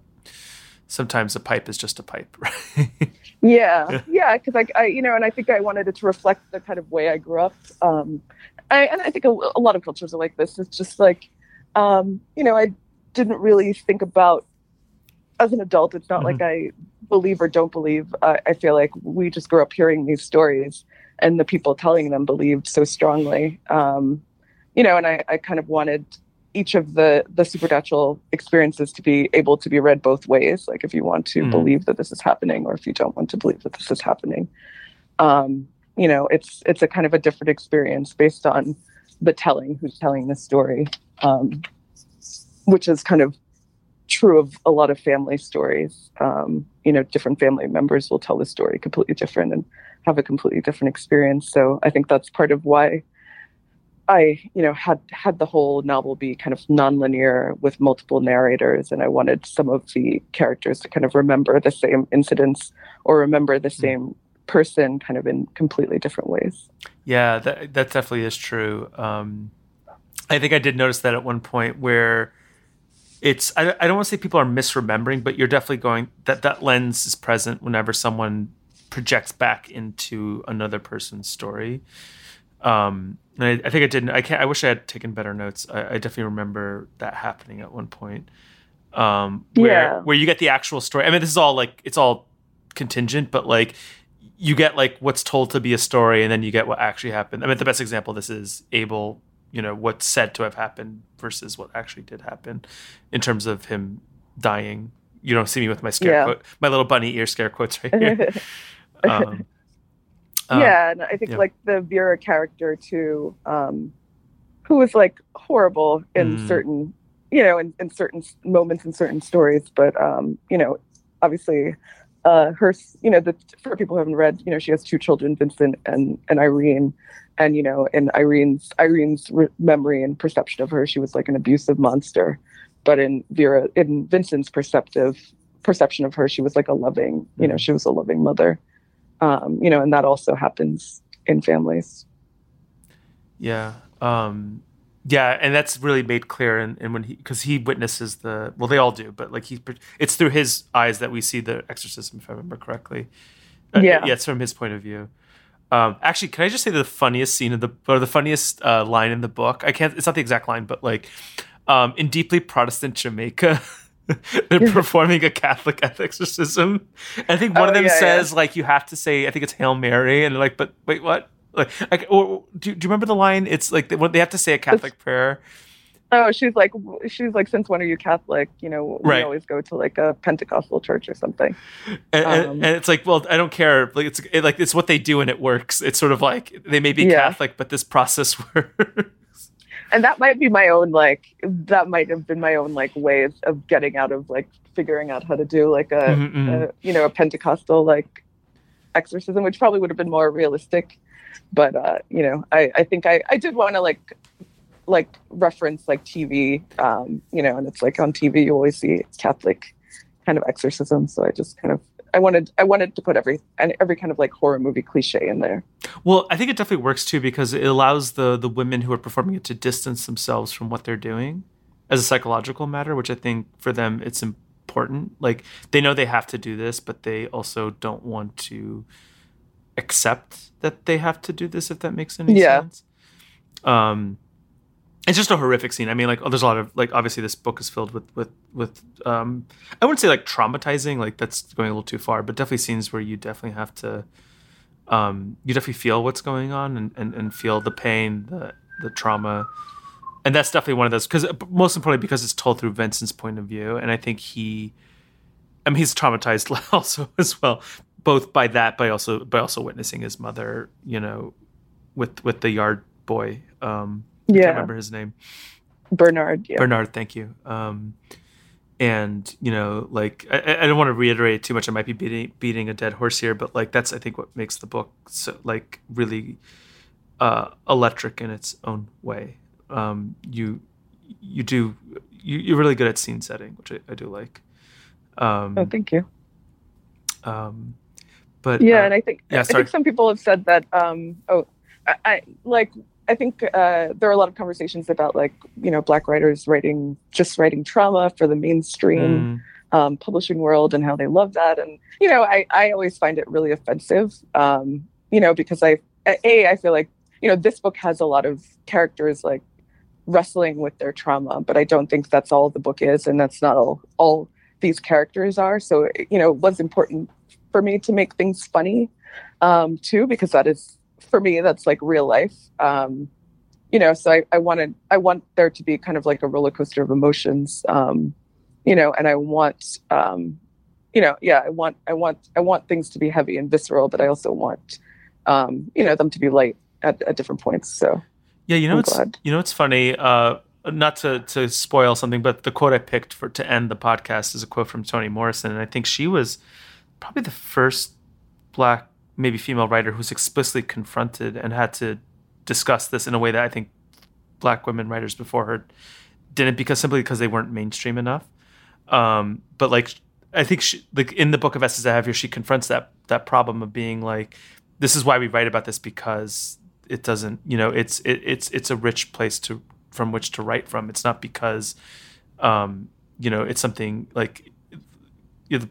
sometimes a pipe is just a pipe, right? Yeah, yeah, because I, I, you know, and I think I wanted it to reflect the kind of way I grew up. Um, I, and I think a, a lot of cultures are like this. It's just like, um, you know, I didn't really think about as an adult. It's not Mhm. like I believe or don't believe. I, I feel like we just grew up hearing these stories, and the people telling them believed so strongly. Um, you know, and I, I kind of wanted each of the the supernatural experiences to be able to be read both ways like if you want to Mhm. believe that this is happening or if you don't want to believe that this is happening um you know it's it's a kind of a different experience based on the telling who's telling the story um which is kind of true of a lot of family stories um you know different family members will tell the story completely different and have a completely different experience so i think that's part of why I, you know, had had the whole novel be kind of nonlinear with multiple narrators, and I wanted some of the characters to kind of remember the same incidents or remember the same person, kind of in completely different ways. Yeah, that that definitely is true. Um, I think I did notice that at one point where it's I, I don't want to say people are misremembering, but you're definitely going that that lens is present whenever someone projects back into another person's story. Um, and I, I think I didn't. I can't. I wish I had taken better notes. I, I definitely remember that happening at one point. Um, where Yeah. where you get the actual story. I mean, this is all like it's all contingent, but like you get like what's told to be a story and then you get what actually happened. I mean, the best example of this is Abel, you know, what's said to have happened versus what actually did happen in terms of him dying. You don't see me with my scare Yeah. quote, my little bunny ear scare quotes right here. um, um, yeah, and I think yeah. like the Vera character too, um, who was like horrible in Mm. certain, you know, in, in certain moments in certain stories, but um, you know, obviously, uh, her, you know, the for people who haven't read, you know, she has two children, Vincent and and Irene, and you know, in Irene's Irene's re- memory and perception of her, she was like an abusive monster, but in Vera, in Vincent's perceptive perception of her, she was like a loving, you know, Mhm. she was a loving mother um, you know, and that also happens in families. Yeah. Um yeah, and that's really made clear and and when he cuz he witnesses the well they all do, but like he it's through his eyes that we see the exorcism if I remember correctly. Uh, Yeah. yeah, it's from his point of view. Um actually, can I just say the funniest scene of the or the funniest uh line in the book? I can't it's not the exact line, but like um in deeply Protestant Jamaica they're performing a Catholic exorcism. I think one of Oh, them yeah, yeah. says like you have to say I think it's Hail Mary and they're like but wait what? Like, like or, do, do you remember the line? It's like they, they have to say a Catholic prayer. Oh, she's like, she's like, since when are you Catholic? You know, we Right. always go to like a Pentecostal church or something. And, and- Um, and it's like, well, I don't care. Like it's it, like it's what they do and it works. It's sort of like they may be Yeah. Catholic, but this process works. And that might be my own, like, that might have been my own like ways of getting out of like figuring out how to do like a, Mhm, mhm. a you know, a Pentecostal like exorcism, which probably would have been more realistic. But uh, you know, I, I think I, I did want to like like reference like TV, um, you know, and it's like on TV you always see Catholic kind of exorcism. So I just kind of I wanted I wanted to put every and every kind of like horror movie cliche in there. Well, I think it definitely works too because it allows the the women who are performing it to distance themselves from what they're doing as a psychological matter, which I think for them it's important. Like they know they have to do this, but they also don't want to accept that they have to do this if that makes any Yeah. sense. Um it's just a horrific scene. I mean, like, oh, there's a lot of like. Obviously, this book is filled with with with. Um, I wouldn't say like traumatizing. Like that's going a little too far, but definitely scenes where you definitely have to. Um, you definitely feel what's going on and, and, and feel the pain, the the trauma, and that's definitely one of those. Because most importantly, because it's told through Vincent's point of view, and I think he, I mean, he's traumatized also as well, both by that, but also by also witnessing his mother, you know, with with the yard boy. Um, I Yeah, can't remember his name. Bernard. Yeah, Bernard, thank you. Um, and you know, like I, I- I don't want to reiterate too much. I might be beating beating a dead horse here, but like that's I think what makes the book so like really uh, electric in its own way. Um, you you do you, you're really good at scene setting, which I, I do like. Um, oh, thank you. um, but yeah uh, and i think yeah, i think some people have said that um oh i, I like i think uh there are a lot of conversations about like you know black writers writing just writing trauma for the mainstream mm, um publishing world and how they love that. And you know i i always find it really offensive um you know because i a i feel like you know this book has a lot of characters like wrestling with their trauma but i don't think that's all the book is and that's not all all these characters are. So you know it was important for me to make things funny um too because that is for me that's like real life um you know so I, I wanted i want there to be kind of like a roller coaster of emotions um you know and i want um you know yeah i want i want i want things to be heavy and visceral but i also want um you know them to be light at, at different points so Yeah, you know I'm it's glad. you know it's funny. Uh, not to to spoil something, but the quote I picked for to end the podcast is a quote from Toni Morrison, and I think she was probably the first black, maybe female writer who's explicitly confronted and had to discuss this in a way that I think black women writers before her didn't, because simply because they weren't mainstream enough. Um, but like I think she, like in the book of essays I have here, she confronts that that problem of being like, this is why we write about this because it doesn't you know it's it, it's it's a rich place to from which to write from it's not because um you know it's something like you know,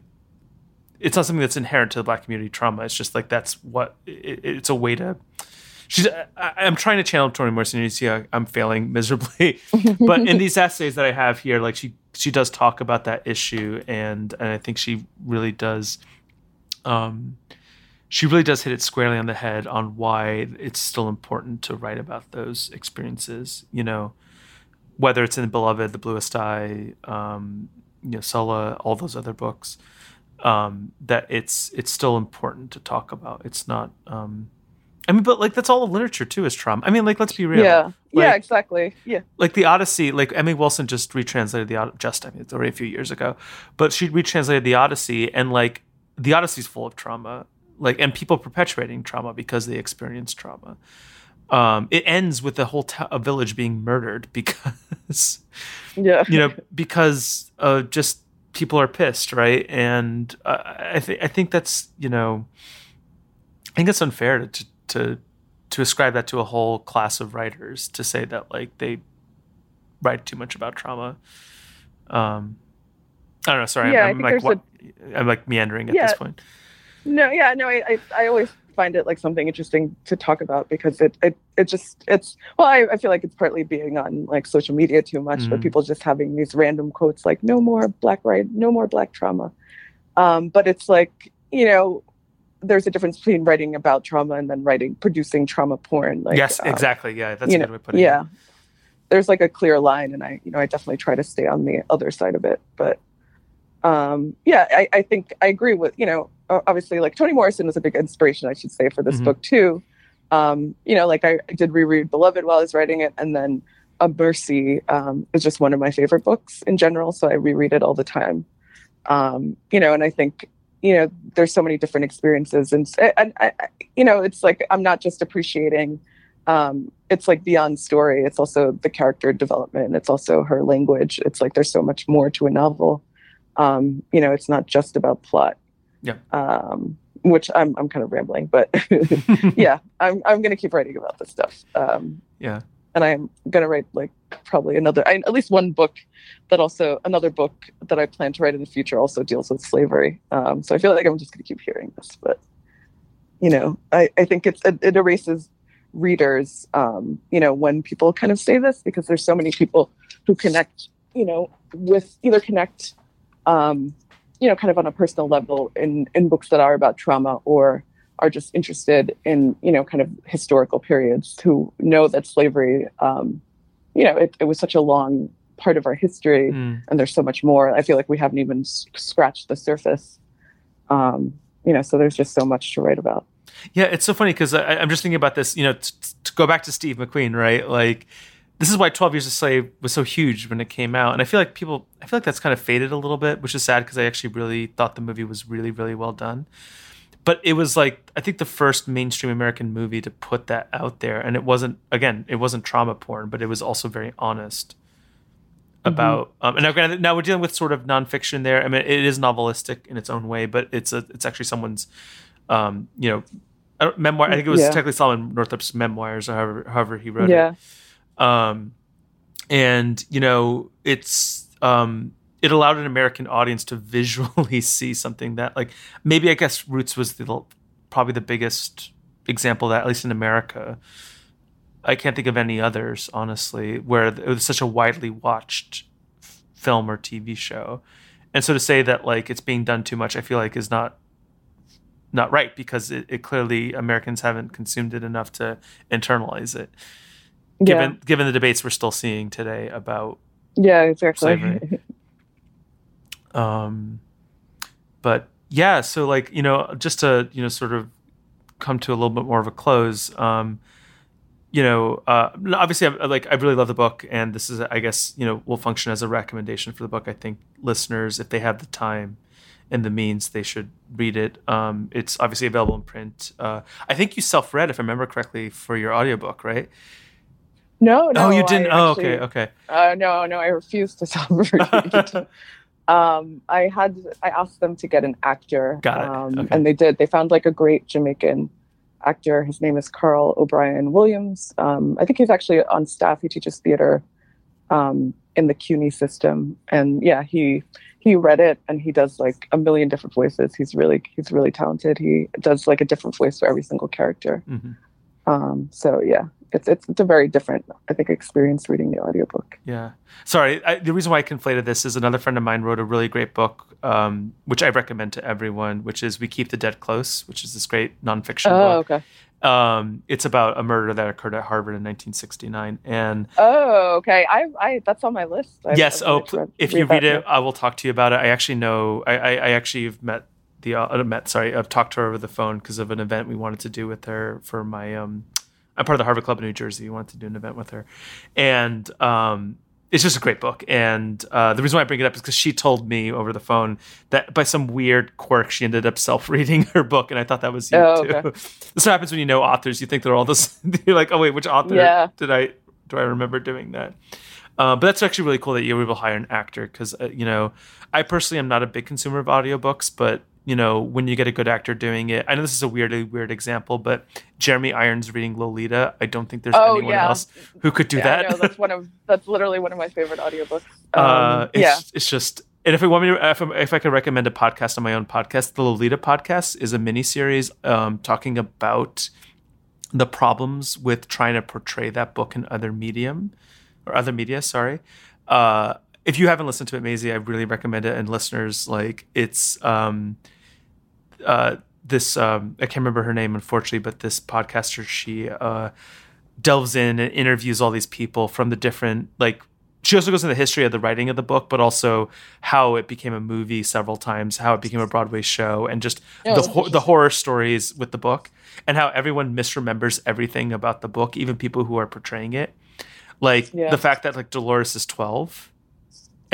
it's not something that's inherent to the black community trauma. It's just like that's what it, it's a way to she's I, i'm trying to channel Toni Morrison. You see how i'm failing miserably. But in these essays that i have here like she she does talk about that issue and and i think she really does um she really does hit it squarely on the head on why it's still important to write about those experiences. You know, whether it's in Beloved, The Bluest Eye, um, you know, Sula, all those other books, um, that it's it's still important to talk about. It's not. Um, I mean, but like that's all of literature too is trauma. I mean, like let's be real. Yeah. Like, yeah. Exactly. Yeah. Like the Odyssey, like Emily Wilson just retranslated the just I mean it's already a few years ago, but she retranslated the Odyssey and like the Odyssey's full of trauma like and people perpetuating trauma because they experience trauma. Um, it ends with the whole t- a village being murdered because yeah you know because uh, just people are pissed right and uh, I think I think that's you know I think it's unfair to to to ascribe that to a whole class of writers to say that like they write too much about trauma. Um, I don't know. Sorry, Yeah, I'm, I'm like what, I'm like meandering at Yeah. this point. No, yeah, no, I, I, I always find it like something interesting to talk about because it, it, it just, it's, well, I, I feel like it's partly being on like social media too much, but Mhm. people just having these random quotes like "no more black right, no more black trauma," um, but it's like you know, there's a difference between writing about trauma and then writing, producing trauma porn. Like, yes, um, exactly. Yeah, that's a know, good way of putting yeah. it. There's like a clear line, and I, you know, I definitely try to stay on the other side of it. But um, yeah, I, I think I agree with you know, obviously, like Toni Morrison was a big inspiration, I should say, for this Mhm. book too. Um, you know, like I, I did reread Beloved while I was writing it, and then A Mercy um, is just one of my favorite books in general, so I reread it all the time. Um, you know, and I think you know, there's so many different experiences, and, and I- you know, it's like I'm not just appreciating um, it's like beyond story. It's also the character development. It's also her language. It's like there's so much more to a novel. Um, you know, it's not just about plot. Yeah. Um, which I'm I'm kind of rambling, but yeah, I'm I'm gonna keep writing about this stuff. Um, yeah. and I'm gonna write like probably another, I, at least one book that also another book that I plan to write in the future also deals with slavery. Um, so I feel like I'm just gonna keep hearing this, but you know, I I think it's it, it erases readers. Um, you know, when people kind of say this because there's so many people who connect, you know, with either connect, um, you know, kind of on a personal level in in books that are about trauma or are just interested in you know kind of historical periods who know that slavery um, you know it, it was such a long part of our history Mm. and there's so much more i feel like we haven't even s- scratched the surface um, you know so there's just so much to write about Yeah, it's so funny because I'm just thinking about this. You know, t- t- to go back to Steve McQueen, right? Like, this is why Twelve Years a Slave was so huge when it came out, and I feel like people, I feel like that's kind of faded a little bit, which is sad because I actually really thought the movie was really, really well done. But it was like I think the first mainstream American movie to put that out there, and it wasn't again, it wasn't trauma porn, but it was also very honest about. Um, and now, granted, now we're dealing with sort of nonfiction there. I mean, it is novelistic in its own way, but it's a it's actually someone's, um, you know, I memoir. I think it was Yeah. technically Solomon Northup's memoirs, or however however he wrote yeah it. Um, and you know, it's um, it allowed an American audience to visually see something that, like, maybe I guess Roots was the probably the biggest example that, at least in America. I can't think of any others, honestly, where it was such a widely watched film or TV show. And so to say that like it's being done too much, I feel like is not not right because it, it clearly Americans haven't consumed it enough to internalize it. Given given the debates we're still seeing today about yeah yeah exactly. slavery. um but yeah so like you know just to you know sort of come to a little bit more of a close um you know uh obviously I, like i really love the book and this is i guess you know will function as a recommendation for the book. I think listeners if they have the time and the means they should read it. Um it's obviously available in print. Uh i think you self-read if i remember correctly for your audiobook right no no oh you didn't I oh actually- okay okay Uh, no, no, I refused to self-read. um, I had I asked them to get an actor, Got it. um, Okay. and they did. They found like a great Jamaican actor. His name is Carl O'Brien Williams. Um, I think he's actually on staff. He teaches theater um, in the CUNY system, and yeah, he he read it and he does like a million different voices. He's really he's really talented. He does like a different voice for every single character. Mhm. Um, so yeah, it's it's it's a very different I think experience reading the audiobook. Yeah. Sorry, I, the reason why I conflated this is another friend of mine wrote a really great book, um, which I recommend to everyone, which is "We Keep the Dead Close," which is this great nonfiction Oh, book. okay. Um, it's about a murder that occurred at Harvard in 1969, and Oh, okay. I I that's on my list. I, yes, oh, pl- read- if you read it, I will talk to you about it. I actually know, I, I, I actually have met the, uh, met, sorry, I've talked to her over the phone because of an event we wanted to do with her for my, um, I'm part of the Harvard Club in New Jersey. We wanted to do an event with her, and um, it's just a great book. And uh, the reason why I bring it up is because she told me over the phone that by some weird quirk, she ended up self-reading her book, and I thought that was you Oh, too. okay. this happens when you know authors. You think they're all this. You're like, oh wait, which author Yeah. did I do I remember doing that? Uh, but that's actually really cool that you were able to hire an actor because uh, you know I personally am not a big consumer of audiobooks, but you know when you get a good actor doing it, I know this is a weirdly weird example, but Jeremy Irons reading Lolita, I don't think there's Oh, anyone yeah. else who could do Yeah, that. Know, that's one of that's literally one of my favorite audiobooks. Um, uh, it's, yeah. it's just. And if I want me to, if, I- if I could recommend a podcast on my own podcast, the Lolita podcast is a mini series um, talking about the problems with trying to portray that book in other medium or other media. Sorry. Uh, if you haven't listened to it, Maisy, I really recommend it. And listeners, like it's um, uh, this um, I can't remember her name, unfortunately, but this podcaster she uh, delves in and interviews all these people from the different like. She also goes into the history of the writing of the book, but also how it became a movie several times, how it became a Broadway show, and just the ho- the horror stories with the book, and how everyone misremembers everything about the book, even people who are portraying it. Like Yeah. the fact that like Dolores is twelve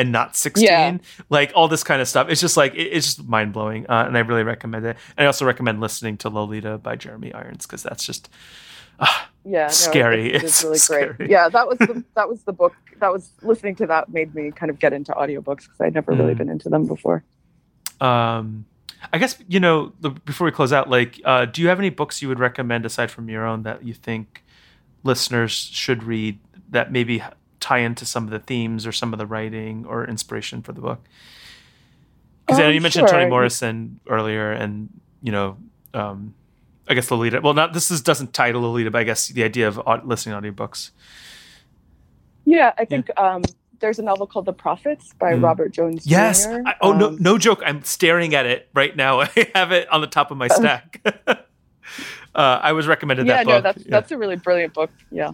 and not sixteen, Yeah. like all this kind of stuff. It's just like it, it's just mind blowing, uh, and I really recommend it. And I also recommend listening to Lolita by Jeremy Irons because that's just yeah, no, scary. It's, It's it's really scary. great. Yeah, that was the, that was the book. That was listening to that made me kind of get into audiobooks because I'd never really Mm. been into them before. um i guess you know the, before we close out like uh, do you have any books you would recommend aside from your own that you think listeners should read that maybe tie into some of the themes or some of the writing or inspiration for the book because I know Um, you mentioned toni morrison earlier and you know um i guess lolita well not this is doesn't tie to lolita but i guess the idea of listening to audiobooks Yeah, I think um, there's a novel called The Prophets by Mm. Robert Jones. yes Jr. I, oh no Um, no joke i'm staring at it right now i have it on the top of my stack uh, i was recommended yeah, that book no, that's Yeah. that's a really brilliant book. Yeah,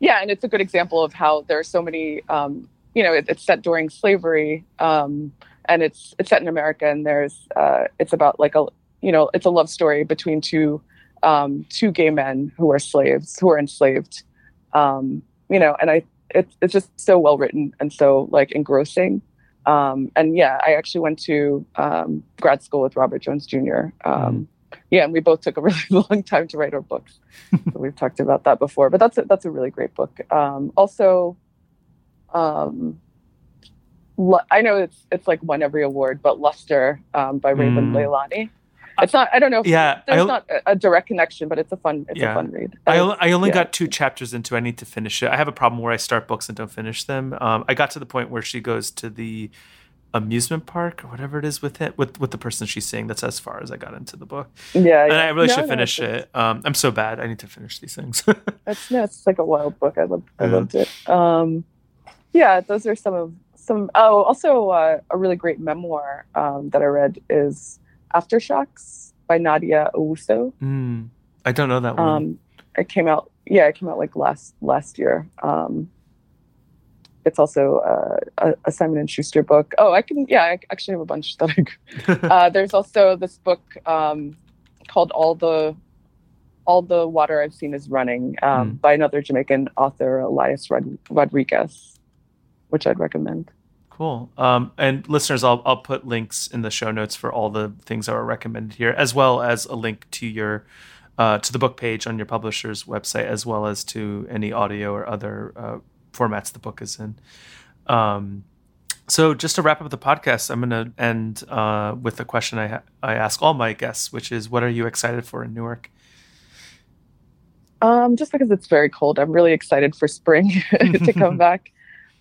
yeah, and it's a good example of how there are so many. Um, you know, it, it's set during slavery, um, and it's it's set in America, and there's uh, it's about like a you know it's a love story between two um, two gay men who are slaves who are enslaved. Um, you know, and I it's it's just so well written and so like engrossing. Um, and yeah, I actually went to um, grad school with Robert Jones Jr. Um, Yeah, and we both took a really long time to write our books. so we've talked about that before, but that's a, that's a really great book. Um, also, um, I know it's it's like won every award, but Luster um, by Raven Mm. Leilani. It's not. I don't know. If, Yeah, there's I- not a, direct connection, but it's a fun. It's Yeah. a fun read. I, only, I only yeah. got two chapters into. I need to finish it. I have a problem where I start books and don't finish them. Um, I got to the point where she goes to the amusement park or whatever it is with it with with the person she's seeing. That's as far as I got into the book, yeah, and yeah. I really No, should finish it's- it. Um, I'm so bad. I need to finish these things. It's no, it's like a wild book. I loved I Yeah. loved it. Um, yeah, those are some of some. Oh, also uh, a really great memoir um, that I read is Aftershocks by Nadia Owusu. Mm, I don't know that one. Um, it came out. Yeah, it came out like last last year. Um, it's also uh, a, a Simon and Schuster book. Oh, I can. Yeah, I actually have a bunch that I uh, there's also this book um, called all the all the water i've seen is running um, Mm. by another jamaican author elias Rod- rodriques which i'd recommend Cool. Um, and listeners, I'll I'll put links in the show notes for all the things that are recommended here, as well as a link to your uh, to the book page on your publisher's website, as well as to any audio or other uh, formats the book is in. Um, so, just to wrap up the podcast, I'm going to end uh, with a question I ha- I ask all my guests, which is, "What are you excited for in Newark?" um, just because it's very cold i'm really excited for spring to come back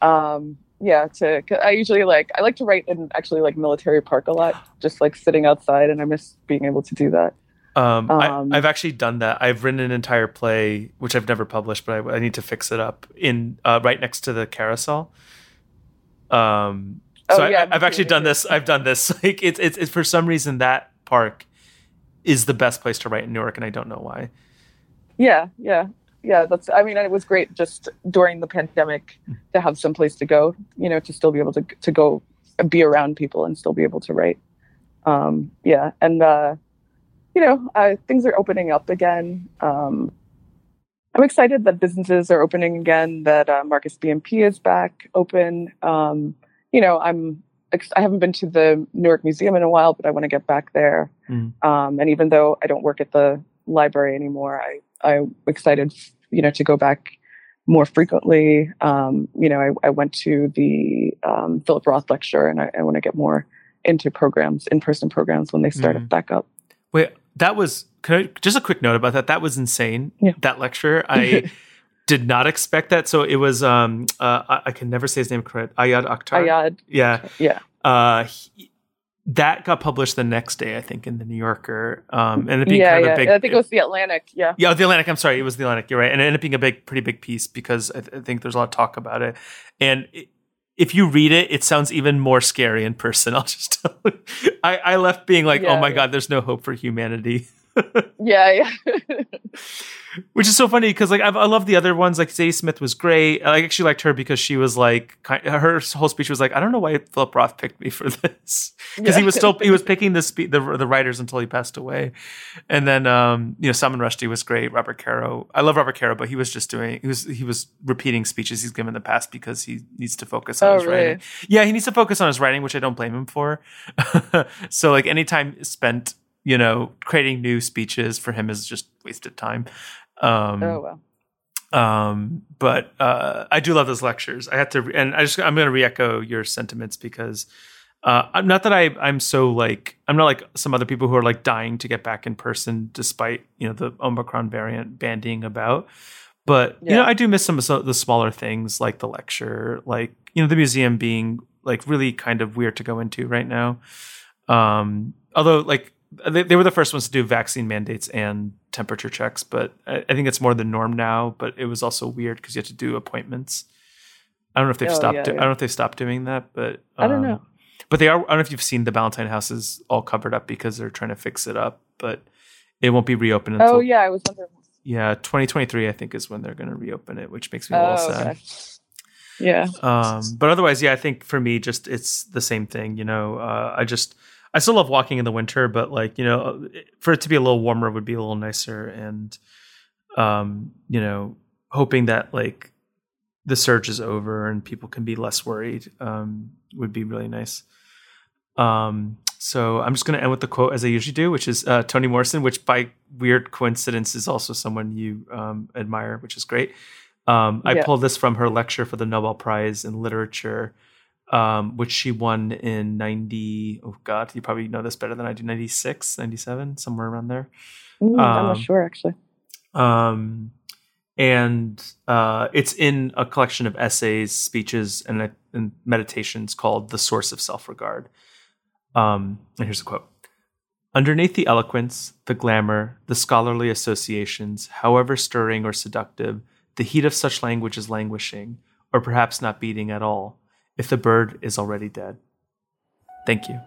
um, yeah to 'cause i usually like i like to write in actually like military park a lot just like sitting outside and i miss being able to do that Um, Um, I, I've actually done that. I've written an entire play, which I've never published, but I, I need to fix it up in uh, right next to the carousel. Um, so Oh, yeah, I, I've actually done this. I've done this. Like it's, it's it's for some reason that park is the best place to write in Newark, and I don't know why. Yeah, yeah, yeah. That's. I mean, it was great just during the pandemic to have some place to go. You know, to still be able to to go be around people and still be able to write. Um, yeah, and uh, you know, uh, things are opening up again. Um, I'm excited that businesses are opening again. That uh, Marcus B&P is back open. Um, you know, I'm. I haven't been to the Newark Museum in a while, but I want to get back there. Mm. Um, and even though I don't work at the library anymore, I I'm excited, you know, to go back more frequently. Um, you know, I, I went to the um, Philip Roth lecture, and I, I want to get more into programs, in-person programs when they start Mhm. back up. Wait, that was I, just a quick note about that. That was insane. Yeah. That lecture, I did not expect that. So it was. Um, uh, I, I can never say his name correct. Ayad Akhtar. Ayad, Yeah. yeah, Uh, he- that got published the next day, I think, in the New Yorker. Um, and it being yeah, kind of yeah. a big. I think it was the Atlantic. Yeah, yeah, the Atlantic. I'm sorry, it was the Atlantic. You're right, and it ended up being a big, pretty big piece because I, th- I think there's a lot of talk about it. And it, if you read it, it sounds even more scary in person. I'll just tell you. I, I left being like, oh my yeah. god, there's no hope for humanity. yeah, yeah. Which is so funny because like I've, I love the other ones. Like Zadie Smith was great. I actually liked her because she was like kind, her whole speech was like I don't know why Philip Roth picked me for this because he was still he was picking the, spe- the the writers until he passed away, and then um you know Salman Rushdie was great. Robert Caro, I love Robert Caro, but he was just doing he was he was repeating speeches he's given in the past because he needs to focus on Oh, his really? writing. Yeah, he needs to focus on his writing, which I don't blame him for. so like any time spent you know creating new speeches for him is just wasted time. Um, oh well. um, but uh, I do love those lectures. I have to, and I just I'm going to re-echo your sentiments because uh, I'm not that I I'm so like I'm not like some other people who are like dying to get back in person despite you know the Omicron variant bandying about. But you know I do miss some of the smaller things like the lecture, like you know the museum being like really kind of weird to go into right now. Um, although like they, they were the first ones to do vaccine mandates and temperature checks, but I, I think it's more the norm now. But it was also weird because you had to do appointments. I don't know if they've Oh, stopped. yeah, do- yeah. I don't know if they stopped doing that, but I don't um, know. But they are. I don't know if you've seen the Ballantine houses all covered up because they're trying to fix it up, but it won't be reopened until Oh yeah, I was wondering. yeah 2023. I think is when they're going to reopen it, which makes me a Oh, little sad. okay. Yeah. Um, but otherwise, yeah, I think for me, just it's the same thing. You know, uh, I just I still love walking in the winter, but like you know, for it to be a little warmer would be a little nicer, and um, you know, hoping that like the surge is over and people can be less worried um, would be really nice. Um, so I'm just going to end with the quote as I usually do, which is uh, Toni Morrison, which by weird coincidence is also someone you um, admire, which is great. Um, I Yeah. pulled this from her lecture for the Nobel Prize in Literature, um, which she won in 90. Oh, God, you probably know this better than I do 96, 97, somewhere around there. Mm, I'm not Um, sure actually. Um, and uh, it's in a collection of essays, speeches, and, and meditations called The Source of Self Regard. Um, and here's a quote Underneath the eloquence, the glamour, the scholarly associations, however stirring or seductive, the heat of such language is languishing, or perhaps not beating at all, if the bird is already dead. Thank you.